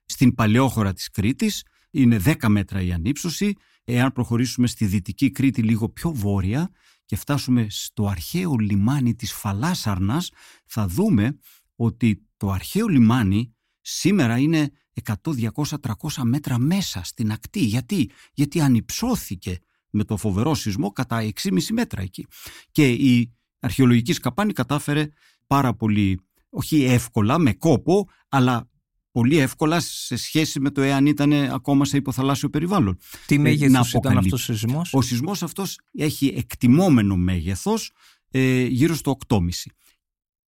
Στην παλαιόχώρα της Κρήτης είναι 10 μέτρα η ανύψωση. Εάν προχωρήσουμε στη Δυτική Κρήτη λίγο πιο βόρεια και φτάσουμε στο αρχαίο λιμάνι της Φαλάσαρνας, θα δούμε ότι το αρχαίο λιμάνι σήμερα είναι 100, 200, 300 μέτρα μέσα στην ακτή. Γιατί, Γιατί ανυψώθηκε με το φοβερό σεισμό κατά 6,5 μέτρα εκεί. Και η αρχαιολογική σκαπάνη κατάφερε πάρα πολύ, όχι εύκολα, με κόπο, αλλά πολύ εύκολα σε σχέση με το εάν ήταν ακόμα σε υποθαλάσσιο περιβάλλον. Τι ε, μέγεθος ήταν αυτός ο σεισμός; Ο σεισμός αυτός έχει εκτιμόμενο μέγεθος ε, γύρω στο 8,5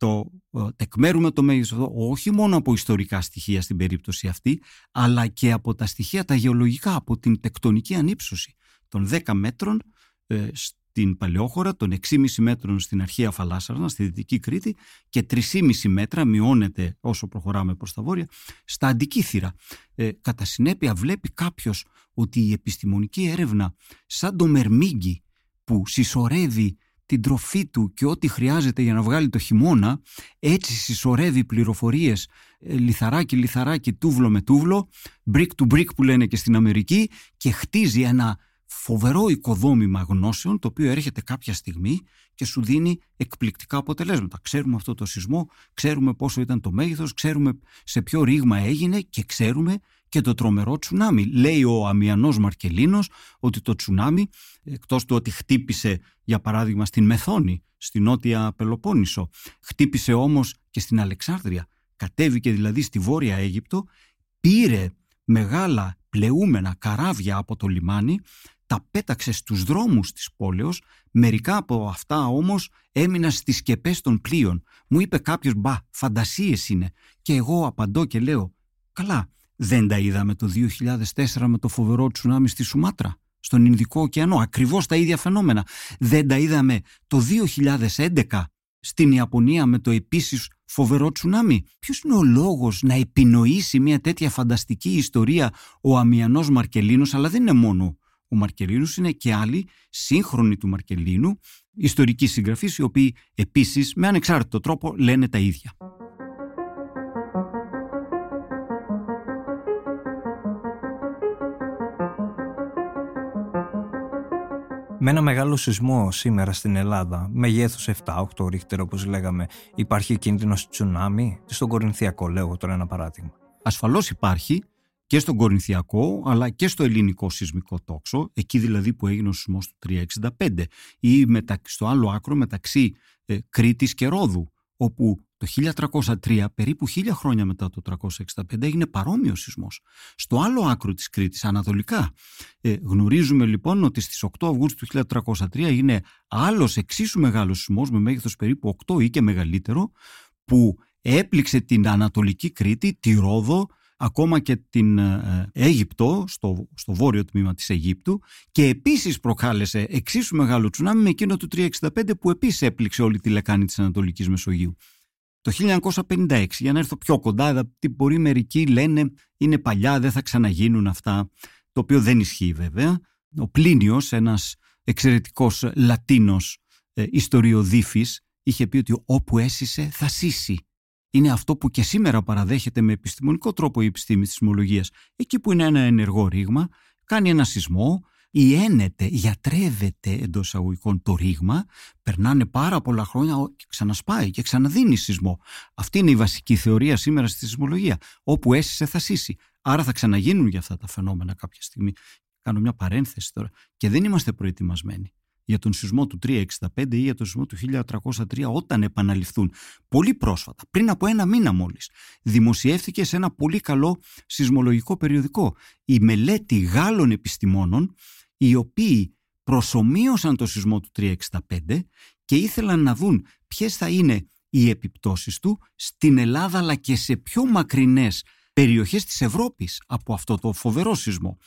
το ε, τεκμέρουμε το μέγεθος αυτό όχι μόνο από ιστορικά στοιχεία στην περίπτωση αυτή, αλλά και από τα στοιχεία τα γεωλογικά, από την τεκτονική ανύψωση των 10 μέτρων ε, στην Παλαιόχώρα, των 6,5 μέτρων στην αρχαία Φαλάσσαρνα, στη Δυτική Κρήτη και 3,5 μέτρα μειώνεται όσο προχωράμε προς τα βόρεια, στα Αντικήθυρα. Ε, κατά συνέπεια βλέπει κάποιος ότι η επιστημονική έρευνα σαν το μερμήγκι που συσσωρεύει την τροφή του και ό,τι χρειάζεται για να βγάλει το χειμώνα, έτσι συσσωρεύει πληροφορίες ε, λιθαράκι, λιθαράκι, τούβλο με τούβλο, brick to brick που λένε και στην Αμερική και χτίζει ένα φοβερό οικοδόμημα γνώσεων το οποίο έρχεται κάποια στιγμή και σου δίνει εκπληκτικά αποτελέσματα. Ξέρουμε αυτό το σεισμό, ξέρουμε πόσο ήταν το μέγεθος, ξέρουμε σε ποιο ρήγμα έγινε και ξέρουμε και το τρομερό τσουνάμι. Λέει ο Αμιανός Μαρκελίνος ότι το τσουνάμι, εκτός του ότι χτύπησε για παράδειγμα στην Μεθόνη, στην νότια Πελοπόννησο, χτύπησε όμως και στην Αλεξάνδρεια, κατέβηκε δηλαδή στη Βόρεια Αίγυπτο, πήρε μεγάλα πλεούμενα καράβια από το λιμάνι, τα πέταξε στους δρόμους της πόλεως, μερικά από αυτά όμως έμειναν στις σκεπές των πλοίων. Μου είπε κάποιος «Μπα, φαντασίες είναι» και εγώ απαντώ και λέω «Καλά, δεν τα είδαμε το 2004 με το φοβερό τσουνάμι στη Σουμάτρα, στον Ινδικό ωκεανό, ακριβώς τα ίδια φαινόμενα. Δεν τα είδαμε το 2011 στην Ιαπωνία με το επίσης φοβερό τσουνάμι. Ποιος είναι ο λόγος να επινοήσει μια τέτοια φανταστική ιστορία ο Αμιανός Μαρκελίνος, αλλά δεν είναι μόνο ο Μαρκελίνος, είναι και άλλοι σύγχρονοι του Μαρκελίνου, ιστορικοί συγγραφείς, οι οποίοι επίσης με ανεξάρτητο τρόπο λένε τα ίδια. Με ένα μεγάλο σεισμό σήμερα στην Ελλάδα, μεγέθους 7-8 ρίχτερ όπως λέγαμε, υπάρχει κίνδυνος τσουνάμι, στον Κορινθιακό λέω τώρα ένα παράδειγμα. Ασφαλώς υπάρχει και στον Κορινθιακό αλλά και στο ελληνικό σεισμικό τόξο, εκεί δηλαδή που έγινε ο σεισμός του 365 ή στο άλλο άκρο μεταξύ ε, Κρήτης και Ρόδου, όπου το 1303, περίπου χίλια χρόνια μετά το 365, έγινε παρόμοιος σεισμός. Στο άλλο άκρο της Κρήτης, ανατολικά. Ε, γνωρίζουμε λοιπόν ότι στις 8 Αυγούστου του 1303 έγινε άλλος εξίσου μεγάλος σεισμός με μέγεθος περίπου 8 ή και μεγαλύτερο, που έπληξε την Ανατολική Κρήτη, τη Ρόδο, ακόμα και την ε, Αίγυπτο, στο, στο βόρειο τμήμα της Αιγύπτου και επίσης προκάλεσε εξίσου μεγάλο τσουνάμι με εκείνο του 365 που επίσης έπληξε όλη τη λεκάνη της Ανατολικής Μεσογείου. Το 1956, για να έρθω πιο κοντά, τι μπορεί μερικοί λένε είναι παλιά, δεν θα ξαναγίνουν αυτά, το οποίο δεν ισχύει βέβαια. Ο Πλίνιος, ένας εξαιρετικός Λατίνος ε, ιστοριοδίφης, είχε πει ότι όπου έσυσε θα σύσει. Είναι αυτό που και σήμερα παραδέχεται με επιστημονικό τρόπο η επιστήμη της σεισμολογίας. Εκεί που είναι ένα ενεργό ρήγμα, κάνει ένα σεισμό, ιένεται, γιατρεύεται εντός εισαγωγικών το ρήγμα, περνάνε πάρα πολλά χρόνια και ξανασπάει και ξαναδίνει σεισμό. Αυτή είναι η βασική θεωρία σήμερα στη σεισμολογία. Όπου έσυσε θα σύσει. Άρα θα ξαναγίνουν για αυτά τα φαινόμενα κάποια στιγμή. Κάνω μια παρένθεση τώρα. Και δεν είμαστε προετοιμασμένοι για τον σεισμό του 365 ή για τον σεισμό του 1303 όταν επαναληφθούν. Πολύ πρόσφατα, πριν από ένα μήνα μόλις, δημοσιεύθηκε σε ένα πολύ καλό σεισμολογικό περιοδικό η μελέτη Γάλλων επιστημόνων οι οποίοι προσωμείωσαν το σεισμό του 365 και ήθελαν να δουν ποιες θα είναι οι επιπτώσεις του στην Ελλάδα αλλά και σε πιο μακρινές περιοχές της Ευρώπης από αυτό το φοβερό σεισμό.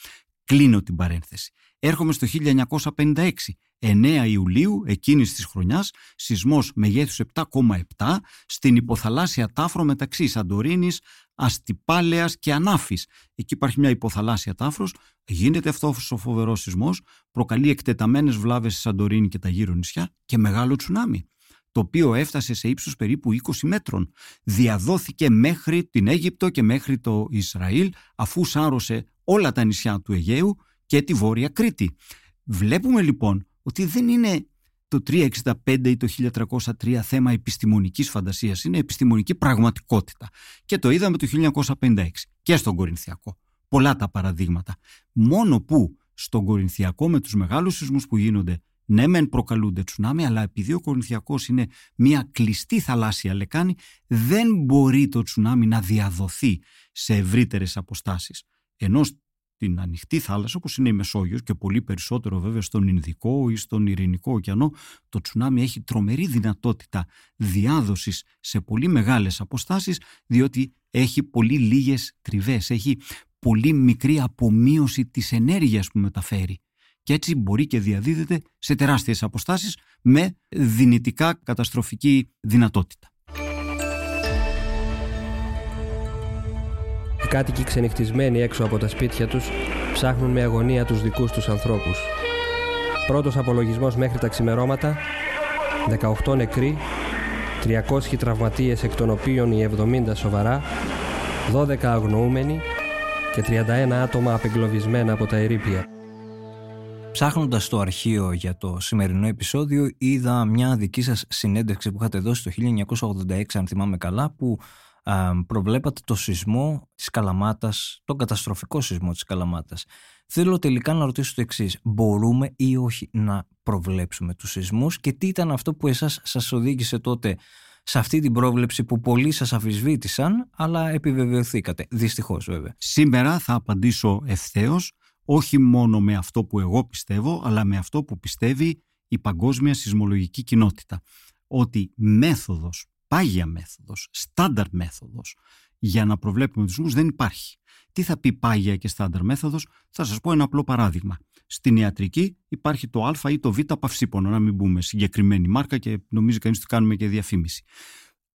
Κλείνω την παρένθεση. Έρχομαι στο 1956, 9 Ιουλίου εκείνης της χρονιάς, σεισμός μεγέθους 7,7 στην υποθαλάσσια τάφρο μεταξύ Σαντορίνης, Αστυπάλαιας και Ανάφης. Εκεί υπάρχει μια υποθαλάσσια τάφρος, γίνεται αυτό ο φοβερός σεισμός, προκαλεί εκτεταμένες βλάβες στη Σαντορίνη και τα γύρω νησιά και μεγάλο τσουνάμι. το οποίο έφτασε σε ύψος περίπου 20 μέτρων. Διαδόθηκε μέχρι την Αίγυπτο και μέχρι το Ισραήλ αφού σάρωσε όλα τα νησιά του Αιγαίου και τη Βόρεια Κρήτη. Βλέπουμε λοιπόν ότι δεν είναι το 365 ή το 1303 θέμα επιστημονικής φαντασίας, είναι επιστημονική πραγματικότητα. Και το είδαμε το 1956 και στον Κορινθιακό. Πολλά τα παραδείγματα. Μόνο που στον Κορινθιακό με τους μεγάλους σεισμούς που γίνονται ναι, μεν προκαλούνται τσουνάμι, αλλά επειδή ο Κορινθιακός είναι μια κλειστή θαλάσσια λεκάνη, δεν μπορεί το τσουνάμι να διαδοθεί σε ευρύτερες αποστάσεις. Ενώ στην ανοιχτή θάλασσα, όπως είναι η Μεσόγειος και πολύ περισσότερο βέβαια στον Ινδικό ή στον Ειρηνικό ωκεανό, το τσουνάμι έχει τρομερή δυνατότητα διάδοσης σε πολύ μεγάλες αποστάσεις, διότι έχει πολύ λίγες τριβές, έχει πολύ μικρή απομείωση της ενέργειας που μεταφέρει και έτσι μπορεί και διαδίδεται σε τεράστιες αποστάσεις με δυνητικά καταστροφική δυνατότητα. Κάτοικοι ξενυχτισμένοι έξω από τα σπίτια τους ψάχνουν με αγωνία τους δικούς τους ανθρώπους. Πρώτος απολογισμός μέχρι τα ξημερώματα, 18 νεκροί, 300 τραυματίες εκ των οποίων οι 70 σοβαρά, 12 αγνοούμενοι και 31 άτομα απεγκλωβισμένα από τα ερήπια. Ψάχνοντας το αρχείο για το σημερινό επεισόδιο είδα μια δική σας συνέντευξη που είχατε δώσει το 1986 αν θυμάμαι καλά που προβλέπατε το σεισμό της Καλαμάτας, τον καταστροφικό σεισμό της Καλαμάτας. Θέλω τελικά να ρωτήσω το εξής. Μπορούμε ή όχι να προβλέψουμε τους σεισμούς και τι ήταν αυτό που εσάς σας οδήγησε τότε σε αυτή την πρόβλεψη που πολλοί σας αφισβήτησαν αλλά επιβεβαιωθήκατε; Δυστυχώς βέβαια. Σήμερα θα απαντήσω ευθέως όχι μόνο με αυτό που εγώ πιστεύω, αλλά με αυτό που πιστεύει η παγκόσμια σεισμολογική κοινότητα. Ότι μέθοδος, πάγια μέθοδος, στάνταρ μέθοδος για να προβλέπουμε τους νους δεν υπάρχει. Τι θα πει πάγια και στάνταρ μέθοδος, θα σας πω ένα απλό παράδειγμα. Στην ιατρική υπάρχει το α ή το β παυσίπονο, να μην μπούμε συγκεκριμένη μάρκα και νομίζει κανείς ότι κάνουμε και διαφήμιση.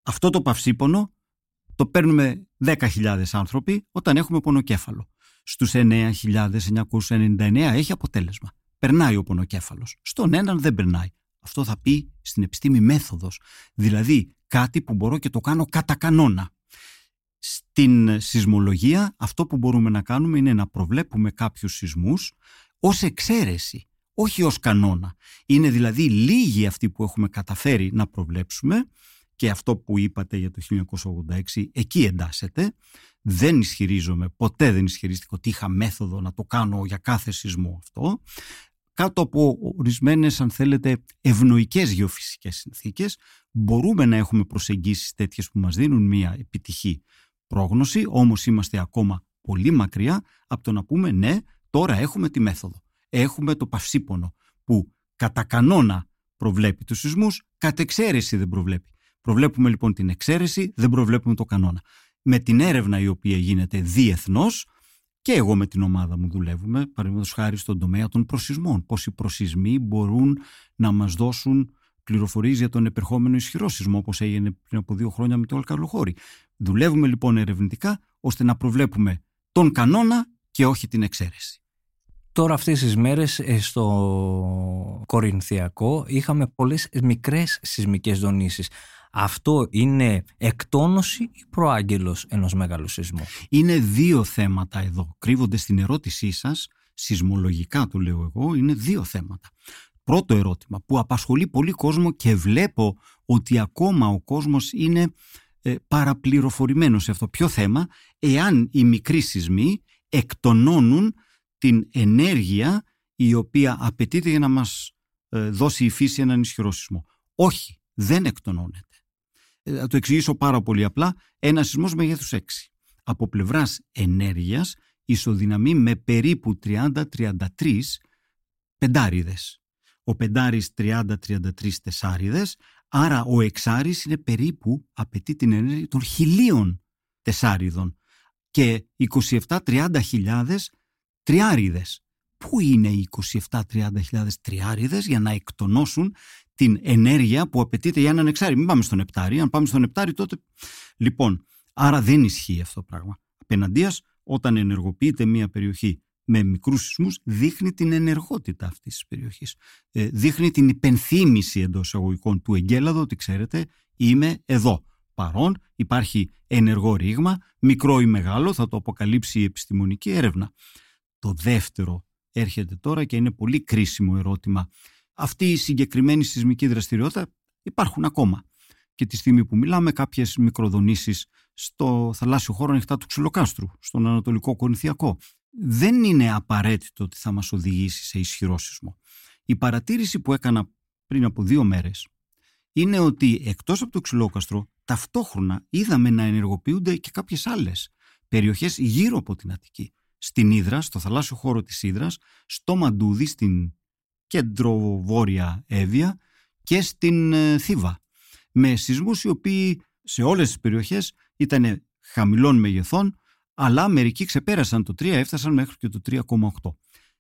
Αυτό το παυσίπονο το παίρνουμε 10.000 άνθρωποι όταν έχουμε πονοκέφαλο στους 9.999 έχει αποτέλεσμα. Περνάει ο πονοκέφαλος. Στον έναν δεν περνάει. Αυτό θα πει στην επιστήμη μέθοδος. Δηλαδή κάτι που μπορώ και το κάνω κατά κανόνα. Στην σεισμολογία αυτό που μπορούμε να κάνουμε είναι να προβλέπουμε κάποιους σεισμούς ως εξαίρεση, όχι ως κανόνα. Είναι δηλαδή λίγοι αυτοί που έχουμε καταφέρει να προβλέψουμε και αυτό που είπατε για το 1986 εκεί εντάσσεται. Δεν ισχυρίζομαι, ποτέ δεν ισχυρίστηκα ότι είχα μέθοδο να το κάνω για κάθε σεισμό αυτό. Κάτω από ορισμένες, αν θέλετε, ευνοϊκές γεωφυσικές συνθήκες, μπορούμε να έχουμε προσεγγίσεις τέτοιες που μας δίνουν μια επιτυχή πρόγνωση, όμως είμαστε ακόμα πολύ μακριά από το να πούμε ναι, τώρα έχουμε τη μέθοδο. Έχουμε το παυσίπονο που κατά κανόνα προβλέπει τους σεισμούς, κατ' εξαίρεση δεν προβλέπει. Προβλέπουμε λοιπόν την εξαίρεση, δεν προβλέπουμε το κανόνα. Με την έρευνα η οποία γίνεται διεθνώς, και εγώ με την ομάδα μου δουλεύουμε, παραδείγματος χάρη στον τομέα των προσυσμών. Πώ οι προσυσμοί μπορούν να μας δώσουν πληροφορίες για τον επερχόμενο ισχυρό σεισμό, όπως έγινε πριν από δύο χρόνια με το Αλκαλοχώρι. Δουλεύουμε λοιπόν ερευνητικά ώστε να προβλέπουμε τον κανόνα και όχι την εξαίρεση. Τώρα αυτές τις μέρες ε, στο Κορινθιακό είχαμε πολλές μικρές σεισμικές δονήσεις. Αυτό είναι εκτόνωση ή προάγγελος ενός μεγάλου σεισμού; Είναι δύο θέματα εδώ. Κρύβονται στην ερώτησή σας, σεισμολογικά το λέω εγώ, είναι δύο θέματα. Πρώτο ερώτημα που απασχολεί πολύ κόσμο και βλέπω ότι ακόμα ο κόσμος είναι ε, παραπληροφορημένος σε αυτό. Ποιο θέμα, εάν οι μικροί σεισμοί εκτονώνουν την ενέργεια η οποία απαιτείται για να μας ε, δώσει η φύση έναν ισχυρό σεισμό. Όχι, δεν εκτονώνεται. Ε, θα το εξηγήσω πάρα πολύ απλά. Ένα σεισμός μεγέθους 6. Από πλευράς ενέργειας ισοδυναμεί με περίπου 30-33 πεντάριδες. Ο πεντάρις 30-33 τεσσάριδες, άρα ο εξάρις είναι περίπου απαιτεί την ενέργεια των χιλίων τεσσάριδων και 27-30 χιλιάδες τριάριδες. Πού είναι οι 27-30 τριάριδες για να εκτονώσουν την ενέργεια που απαιτείται για έναν εξάρι. Μην πάμε στον επτάρι. Αν πάμε στον επτάρι, τότε. Λοιπόν, άρα δεν ισχύει αυτό το πράγμα. Απέναντίας, όταν ενεργοποιείται μια περιοχή με μικρούς σεισμούς δείχνει την ενεργότητα αυτής της περιοχής. Ε, δείχνει την υπενθύμηση εντός εισαγωγικών του εγκέλαδο ότι ξέρετε είμαι εδώ παρόν, υπάρχει ενεργό ρήγμα, μικρό ή μεγάλο, θα το αποκαλύψει η επιστημονική έρευνα. Το δεύτερο έρχεται τώρα και είναι πολύ κρίσιμο ερώτημα. Αυτή η συγκεκριμένη σεισμική δραστηριότητα υπάρχουν ακόμα. Και τη στιγμή που μιλάμε κάποιες μικροδονήσεις στο θαλάσσιο χώρο ανοιχτά του Ξυλοκάστρου, στον Ανατολικό Κορινθιακό. Δεν είναι απαραίτητο ότι θα μας οδηγήσει σε ισχυρό σεισμό. Η παρατήρηση που έκανα πριν από δύο μέρες είναι ότι εκτός από το Ξυλόκαστρο ταυτόχρονα είδαμε να ενεργοποιούνται και κάποιες άλλες περιοχές γύρω από την Αττική. Στην Ήδρα, στο θαλάσσιο χώρο της Ήδρας, στο Μαντούδι, στην κέντρο-βόρεια Εύβοια και στην ε, Θήβα. Με σεισμούς οι οποίοι σε όλες τις περιοχές ήταν χαμηλών μεγεθών, αλλά μερικοί ξεπέρασαν το 3, έφτασαν μέχρι και το 3,8.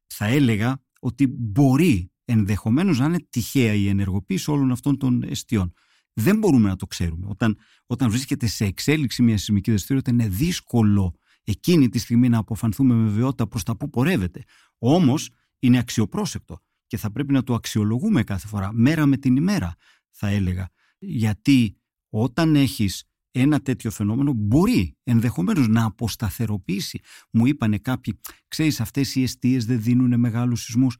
Θα έλεγα ότι μπορεί ενδεχομένως να είναι τυχαία η ενεργοποίηση όλων αυτών των αιστείων. Δεν μπορούμε να το ξέρουμε. Όταν, όταν βρίσκεται σε εξέλιξη μια σεισμική δραστηριότητα, είναι δύσκολο εκείνη τη στιγμή να αποφανθούμε με βεβαιότητα προς τα που πορεύεται. Όμως είναι αξιοπρόσεκτο και θα πρέπει να το αξιολογούμε κάθε φορά, μέρα με την ημέρα, θα έλεγα. Γιατί όταν έχεις ένα τέτοιο φαινόμενο μπορεί ενδεχομένως να αποσταθεροποιήσει. Μου είπανε κάποιοι, ξέρεις αυτές οι αιστείες δεν δίνουν μεγάλους σεισμούς.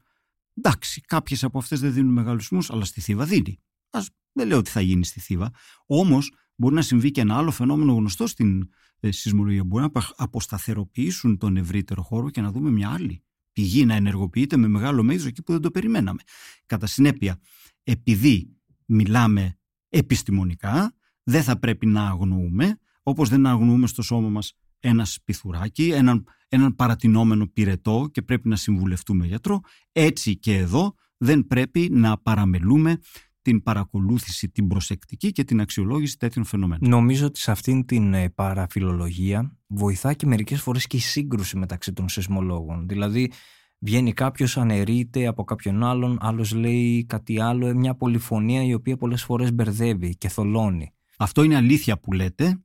Εντάξει, κάποιες από αυτές δεν δίνουν μεγάλους σεισμούς, αλλά στη Θήβα δίνει. Ας δεν λέω ότι θα γίνει στη Θήβα. Όμως μπορεί να συμβεί και ένα άλλο φαινόμενο γνωστό στην ε, σεισμολογία. Μπορεί να αποσταθεροποιήσουν τον ευρύτερο χώρο και να δούμε μια άλλη πηγή να ενεργοποιείται με μεγάλο μέγεθος εκεί που δεν το περιμέναμε. Κατά συνέπεια, επειδή μιλάμε επιστημονικά, δεν θα πρέπει να αγνοούμε, όπως δεν αγνοούμε στο σώμα μας ένα σπιθουράκι, έναν, έναν παρατηνόμενο πυρετό και πρέπει να συμβουλευτούμε γιατρό, έτσι και εδώ δεν πρέπει να παραμελούμε την παρακολούθηση, την προσεκτική και την αξιολόγηση τέτοιων φαινομένων. Νομίζω ότι σε αυτήν την ε, παραφιλολογία βοηθά και μερικές φορές και η σύγκρουση μεταξύ των σεισμολόγων. Δηλαδή βγαίνει κάποιος αναιρείται από κάποιον άλλον, άλλος λέει κάτι άλλο, ε, μια πολυφωνία η οποία πολλές φορές μπερδεύει και θολώνει. Αυτό είναι αλήθεια που λέτε.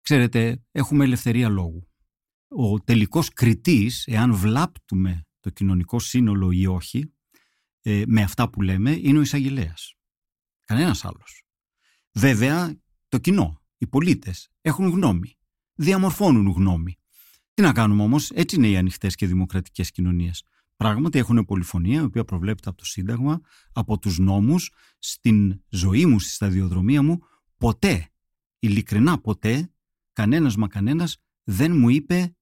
Ξέρετε, έχουμε ελευθερία λόγου. Ο τελικός κριτής, εάν βλάπτουμε το κοινωνικό σύνολο ή όχι, ε, με αυτά που λέμε, είναι ο εισαγγελέας. Κανένας άλλος. Βέβαια, το κοινό, οι πολίτες, έχουν γνώμη. Διαμορφώνουν γνώμη. Τι να κάνουμε όμως, έτσι είναι οι ανοιχτές και δημοκρατικές κοινωνίες. Πράγματι έχουν πολυφωνία, η οποία προβλέπεται από το Σύνταγμα, από τους νόμους, στην ζωή μου, στη σταδιοδρομία μου, ποτέ, ειλικρινά ποτέ, κανένας μα κανένας δεν μου είπε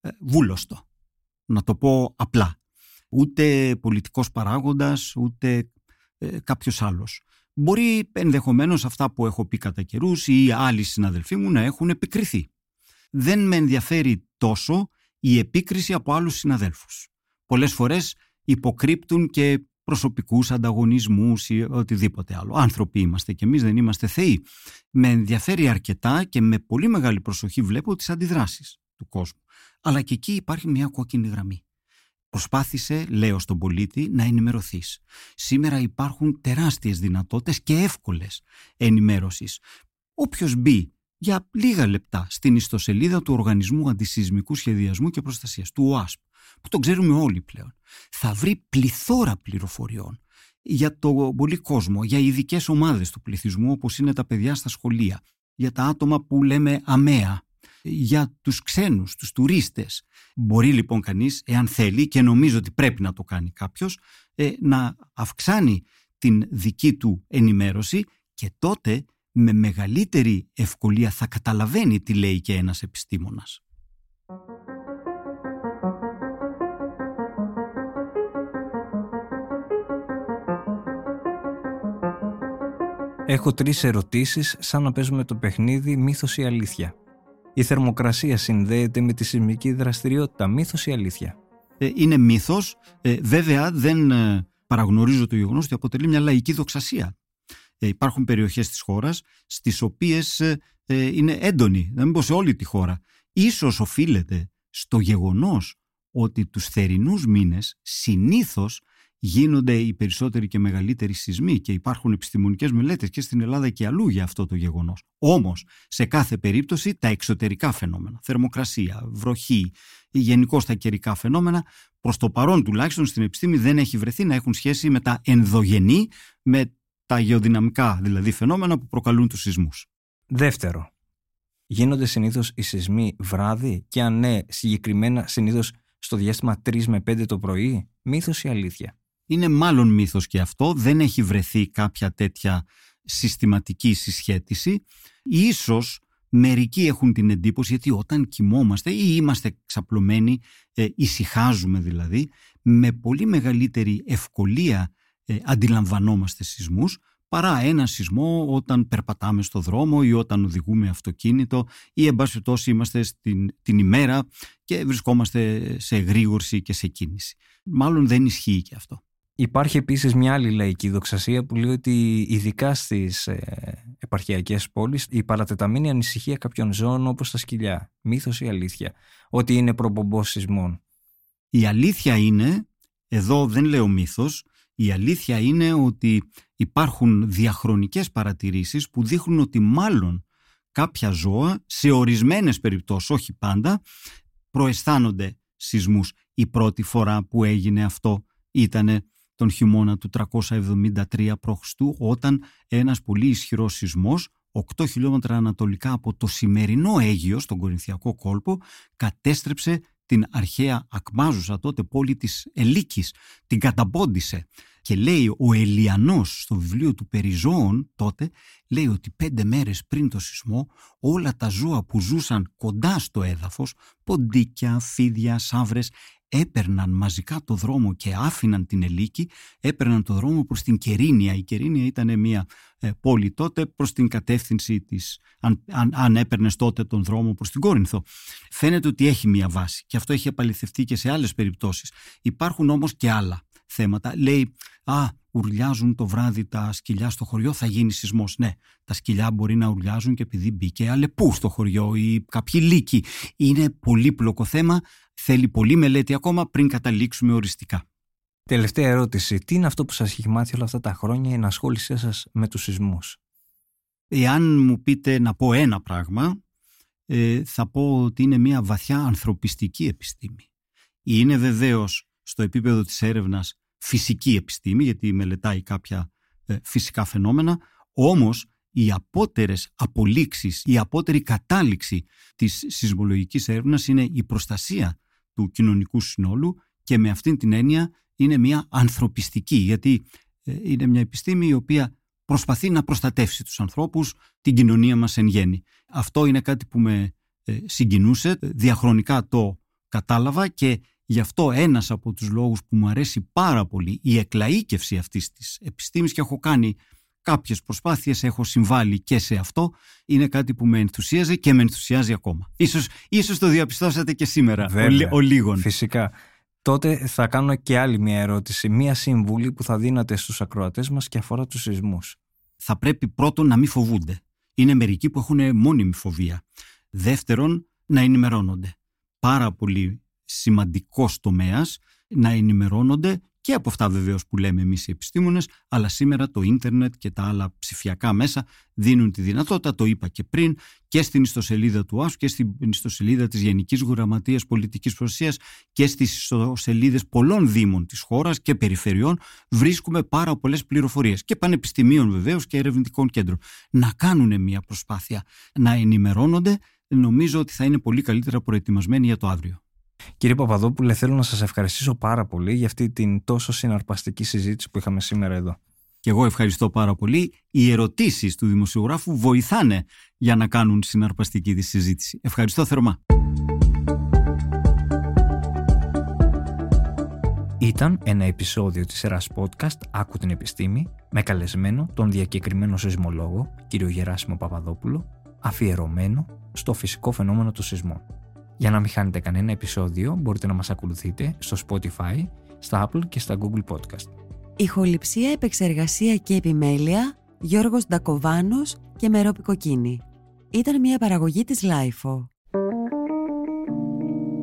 ε, βούλωστο. Να το πω απλά. Ούτε πολιτικός παράγοντας, ούτε ε, κάποιος άλλος. Μπορεί ενδεχομένως αυτά που έχω πει κατά καιρούς ή άλλοι συναδελφοί μου να έχουν επικριθεί. Δεν με ενδιαφέρει τόσο η επίκριση από άλλους συναδέλφους. Πολλές φορές υποκρύπτουν και προσωπικούς ανταγωνισμούς ή οτιδήποτε άλλο. Άνθρωποι είμαστε και εμείς δεν είμαστε θεοί. Με ενδιαφέρει αρκετά και με πολύ μεγάλη προσοχή βλέπω τις αντιδράσεις του κόσμου. Αλλά και εκεί υπάρχει μια κόκκινη γραμμή. Προσπάθησε, λέω στον πολίτη, να ενημερωθείς. Σήμερα υπάρχουν τεράστιες δυνατότητες και εύκολες ενημέρωσης. Όποιος μπει για λίγα λεπτά στην ιστοσελίδα του Οργανισμού Αντισυσμικού Σχεδιασμού και Προστασίας, του ΟΑΣΠ, που τον ξέρουμε όλοι πλέον, θα βρει πληθώρα πληροφοριών για τον πολύ κόσμο, για ειδικές ομάδες του πληθυσμού όπως είναι τα παιδιά στα σχολεία, για τα άτομα που λέμε αμαία, για τους ξένους, τους τουρίστες. Μπορεί λοιπόν κανείς, εάν θέλει και νομίζω ότι πρέπει να το κάνει κάποιος, ε, να αυξάνει την δική του ενημέρωση και τότε με μεγαλύτερη ευκολία θα καταλαβαίνει τι λέει και ένας επιστήμονας. Έχω τρεις ερωτήσεις σαν να παίζουμε το παιχνίδι μύθος ή αλήθεια. Η θερμοκρασία συνδέεται με τη σεισμική δραστηριότητα, μύθος ή αλήθεια; Ε, είναι μύθος, ε, βέβαια δεν ε, παραγνωρίζω το γεγονός ότι αποτελεί μια λαϊκή δοξασία. Ε, υπάρχουν περιοχές της χώρας στις οποίες ε, είναι έντονη, να μην πω σε όλη τη χώρα. Ίσως οφείλεται στο γεγονός ότι τους θερινούς μήνες συνήθως γίνονται οι περισσότεροι και μεγαλύτεροι σεισμοί και υπάρχουν επιστημονικές μελέτες και στην Ελλάδα και αλλού για αυτό το γεγονός. Όμως, σε κάθε περίπτωση τα εξωτερικά φαινόμενα, θερμοκρασία, βροχή, γενικώ τα καιρικά φαινόμενα, προς το παρόν τουλάχιστον στην επιστήμη δεν έχει βρεθεί να έχουν σχέση με τα ενδογενή, με τα γεωδυναμικά δηλαδή φαινόμενα που προκαλούν τους σεισμούς. Δεύτερο, γίνονται συνήθως οι σεισμοί βράδυ και αν ναι, συγκεκριμένα συνήθως στο διάστημα 3 με 5 το πρωί, μύθος ή αλήθεια; Είναι μάλλον μύθος και αυτό, δεν έχει βρεθεί κάποια τέτοια συστηματική συσχέτιση. Ίσως μερικοί έχουν την εντύπωση γιατί όταν κοιμόμαστε ή είμαστε ξαπλωμένοι, ε, ησυχάζουμε δηλαδή, με πολύ μεγαλύτερη ευκολία ε, αντιλαμβανόμαστε σεισμούς παρά ένα σεισμό όταν περπατάμε στο δρόμο ή όταν οδηγούμε αυτοκίνητο ή εν πάση είμαστε στην, την ημέρα και βρισκόμαστε σε γρήγορση και σε κίνηση. Μάλλον δεν ισχύει και αυτό. Υπάρχει επίσης μια άλλη λαϊκή δοξασία που λέει ότι ειδικά στις ε, επαρχιακές πόλεις η παρατεταμένη ανησυχία κάποιων ζώων όπως τα σκυλιά. Μύθος ή αλήθεια; Ότι είναι προπομπός σεισμών. Η αλήθεια είναι, εδώ δεν λέω μύθος, η αλήθεια είναι ότι υπάρχουν διαχρονικές παρατηρήσεις που δείχνουν ότι μάλλον κάποια ζώα, σε ορισμένες περιπτώσεις, όχι πάντα, προαισθάνονται σεισμούς. Η πρώτη φορά που έγινε αυτό ήταν τον χειμώνα του 373 π.Χ. όταν ένας πολύ ισχυρός σεισμός 8 χιλιόμετρα ανατολικά από το σημερινό Αίγιο στον Κορινθιακό κόλπο κατέστρεψε την αρχαία ακμάζουσα τότε πόλη της Ελίκης, την καταπόντισε. Και λέει ο Ελιανός στο βιβλίο του Περιζώων τότε, λέει ότι πέντε μέρες πριν το σεισμό όλα τα ζώα που ζούσαν κοντά στο έδαφος, ποντίκια, φίδια, σαύρες, έπαιρναν μαζικά το δρόμο και άφηναν την Ελίκη, έπαιρναν το δρόμο προς την Κερίνια. Η Κερίνια ήταν μια ε, πόλη τότε προς την κατεύθυνση της, αν, αν, αν έπαιρνες τότε τον δρόμο προς την Κόρινθο. Φαίνεται ότι έχει μια βάση και αυτό έχει επαληθευτεί και σε άλλες περιπτώσεις. Υπάρχουν όμως και άλλα θέματα. Λέει, α, ουρλιάζουν το βράδυ τα σκυλιά στο χωριό, θα γίνει σεισμός. Ναι, τα σκυλιά μπορεί να ουρλιάζουν και επειδή μπήκε αλεπού στο χωριό ή κάποιοι λύκοι. Είναι πολύπλοκο θέμα, θέλει πολύ μελέτη ακόμα πριν καταλήξουμε οριστικά. Τελευταία ερώτηση. Τι είναι αυτό που σας έχει μάθει όλα αυτά τα χρόνια η ενασχόλησή σας με τους σεισμούς; Εάν μου πείτε να πω ένα πράγμα, ε, θα πω ότι είναι μια βαθιά ανθρωπιστική επιστήμη. Είναι βεβαίως στο επίπεδο της έρευνας φυσική επιστήμη, γιατί μελετάει κάποια ε, φυσικά φαινόμενα, όμως οι απότερες απολύξεις, η απότερη κατάληξη της σεισμολογικής έρευνας είναι η προστασία του κοινωνικού συνόλου και με αυτήν την έννοια είναι μια ανθρωπιστική, γιατί ε, είναι μια επιστήμη η οποία προσπαθεί να προστατεύσει τους ανθρώπους, την κοινωνία μας εν γέννη. Αυτό είναι κάτι που με ε, συγκινούσε, διαχρονικά το κατάλαβα και Γι' αυτό ένας από τους λόγους που μου αρέσει πάρα πολύ η εκλαΐκευση αυτής της επιστήμης και έχω κάνει κάποιες προσπάθειες, έχω συμβάλει και σε αυτό, είναι κάτι που με ενθουσίαζε και με ενθουσιάζει ακόμα. Ίσως, ίσως το διαπιστώσατε και σήμερα, Βέβαια, ο, ο λίγων. Φυσικά. Τότε θα κάνω και άλλη μια ερώτηση, μια συμβουλή που θα δίνατε στους ακροατές μας και αφορά τους σεισμούς. Θα πρέπει πρώτον να μην φοβούνται. Είναι μερικοί που έχουν μόνιμη φοβία. Δεύτερον, να ενημερώνονται. Πάρα πολύ σημαντικός τομέας να ενημερώνονται και από αυτά βεβαίως που λέμε εμείς οι επιστήμονες, αλλά σήμερα το ίντερνετ και τα άλλα ψηφιακά μέσα δίνουν τη δυνατότητα, το είπα και πριν, και στην ιστοσελίδα του ΆΣΟ και στην ιστοσελίδα της Γενικής Γραμματείας Πολιτικής Προστασίας και στις ιστοσελίδες πολλών Δήμων της χώρας και περιφερειών βρίσκουμε πάρα πολλές πληροφορίες και πανεπιστημίων βεβαίως και ερευνητικών κέντρων. Να κάνουν μια προσπάθεια να ενημερώνονται, νομίζω ότι θα είναι πολύ καλύτερα προετοιμασμένοι για το αύριο. Κύριε Παπαδόπουλε, θέλω να σας ευχαριστήσω πάρα πολύ για αυτή την τόσο συναρπαστική συζήτηση που είχαμε σήμερα εδώ. Και εγώ ευχαριστώ πάρα πολύ. Οι ερωτήσεις του δημοσιογράφου βοηθάνε για να κάνουν συναρπαστική τη συζήτηση. Ευχαριστώ θερμά. Ήταν ένα επεισόδιο της σειράς podcast «Άκου την επιστήμη» με καλεσμένο τον διακεκριμένο σεισμολόγο, κύριο Γεράσιμο Παπαδόπουλο, αφιερωμένο στο φυσικό φαινόμενο του σεισμών. Για να μην χάνετε κανένα επεισόδιο μπορείτε να μας ακολουθείτε στο Spotify, στα Apple και στα Google Podcast. Ηχοληψία, επεξεργασία και επιμέλεια Γιώργος Ντακοβάνος και Μερόπη Κοκκίνη. Ήταν μια παραγωγή της Lifeo.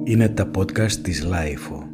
Είναι τα podcast της Lifeo.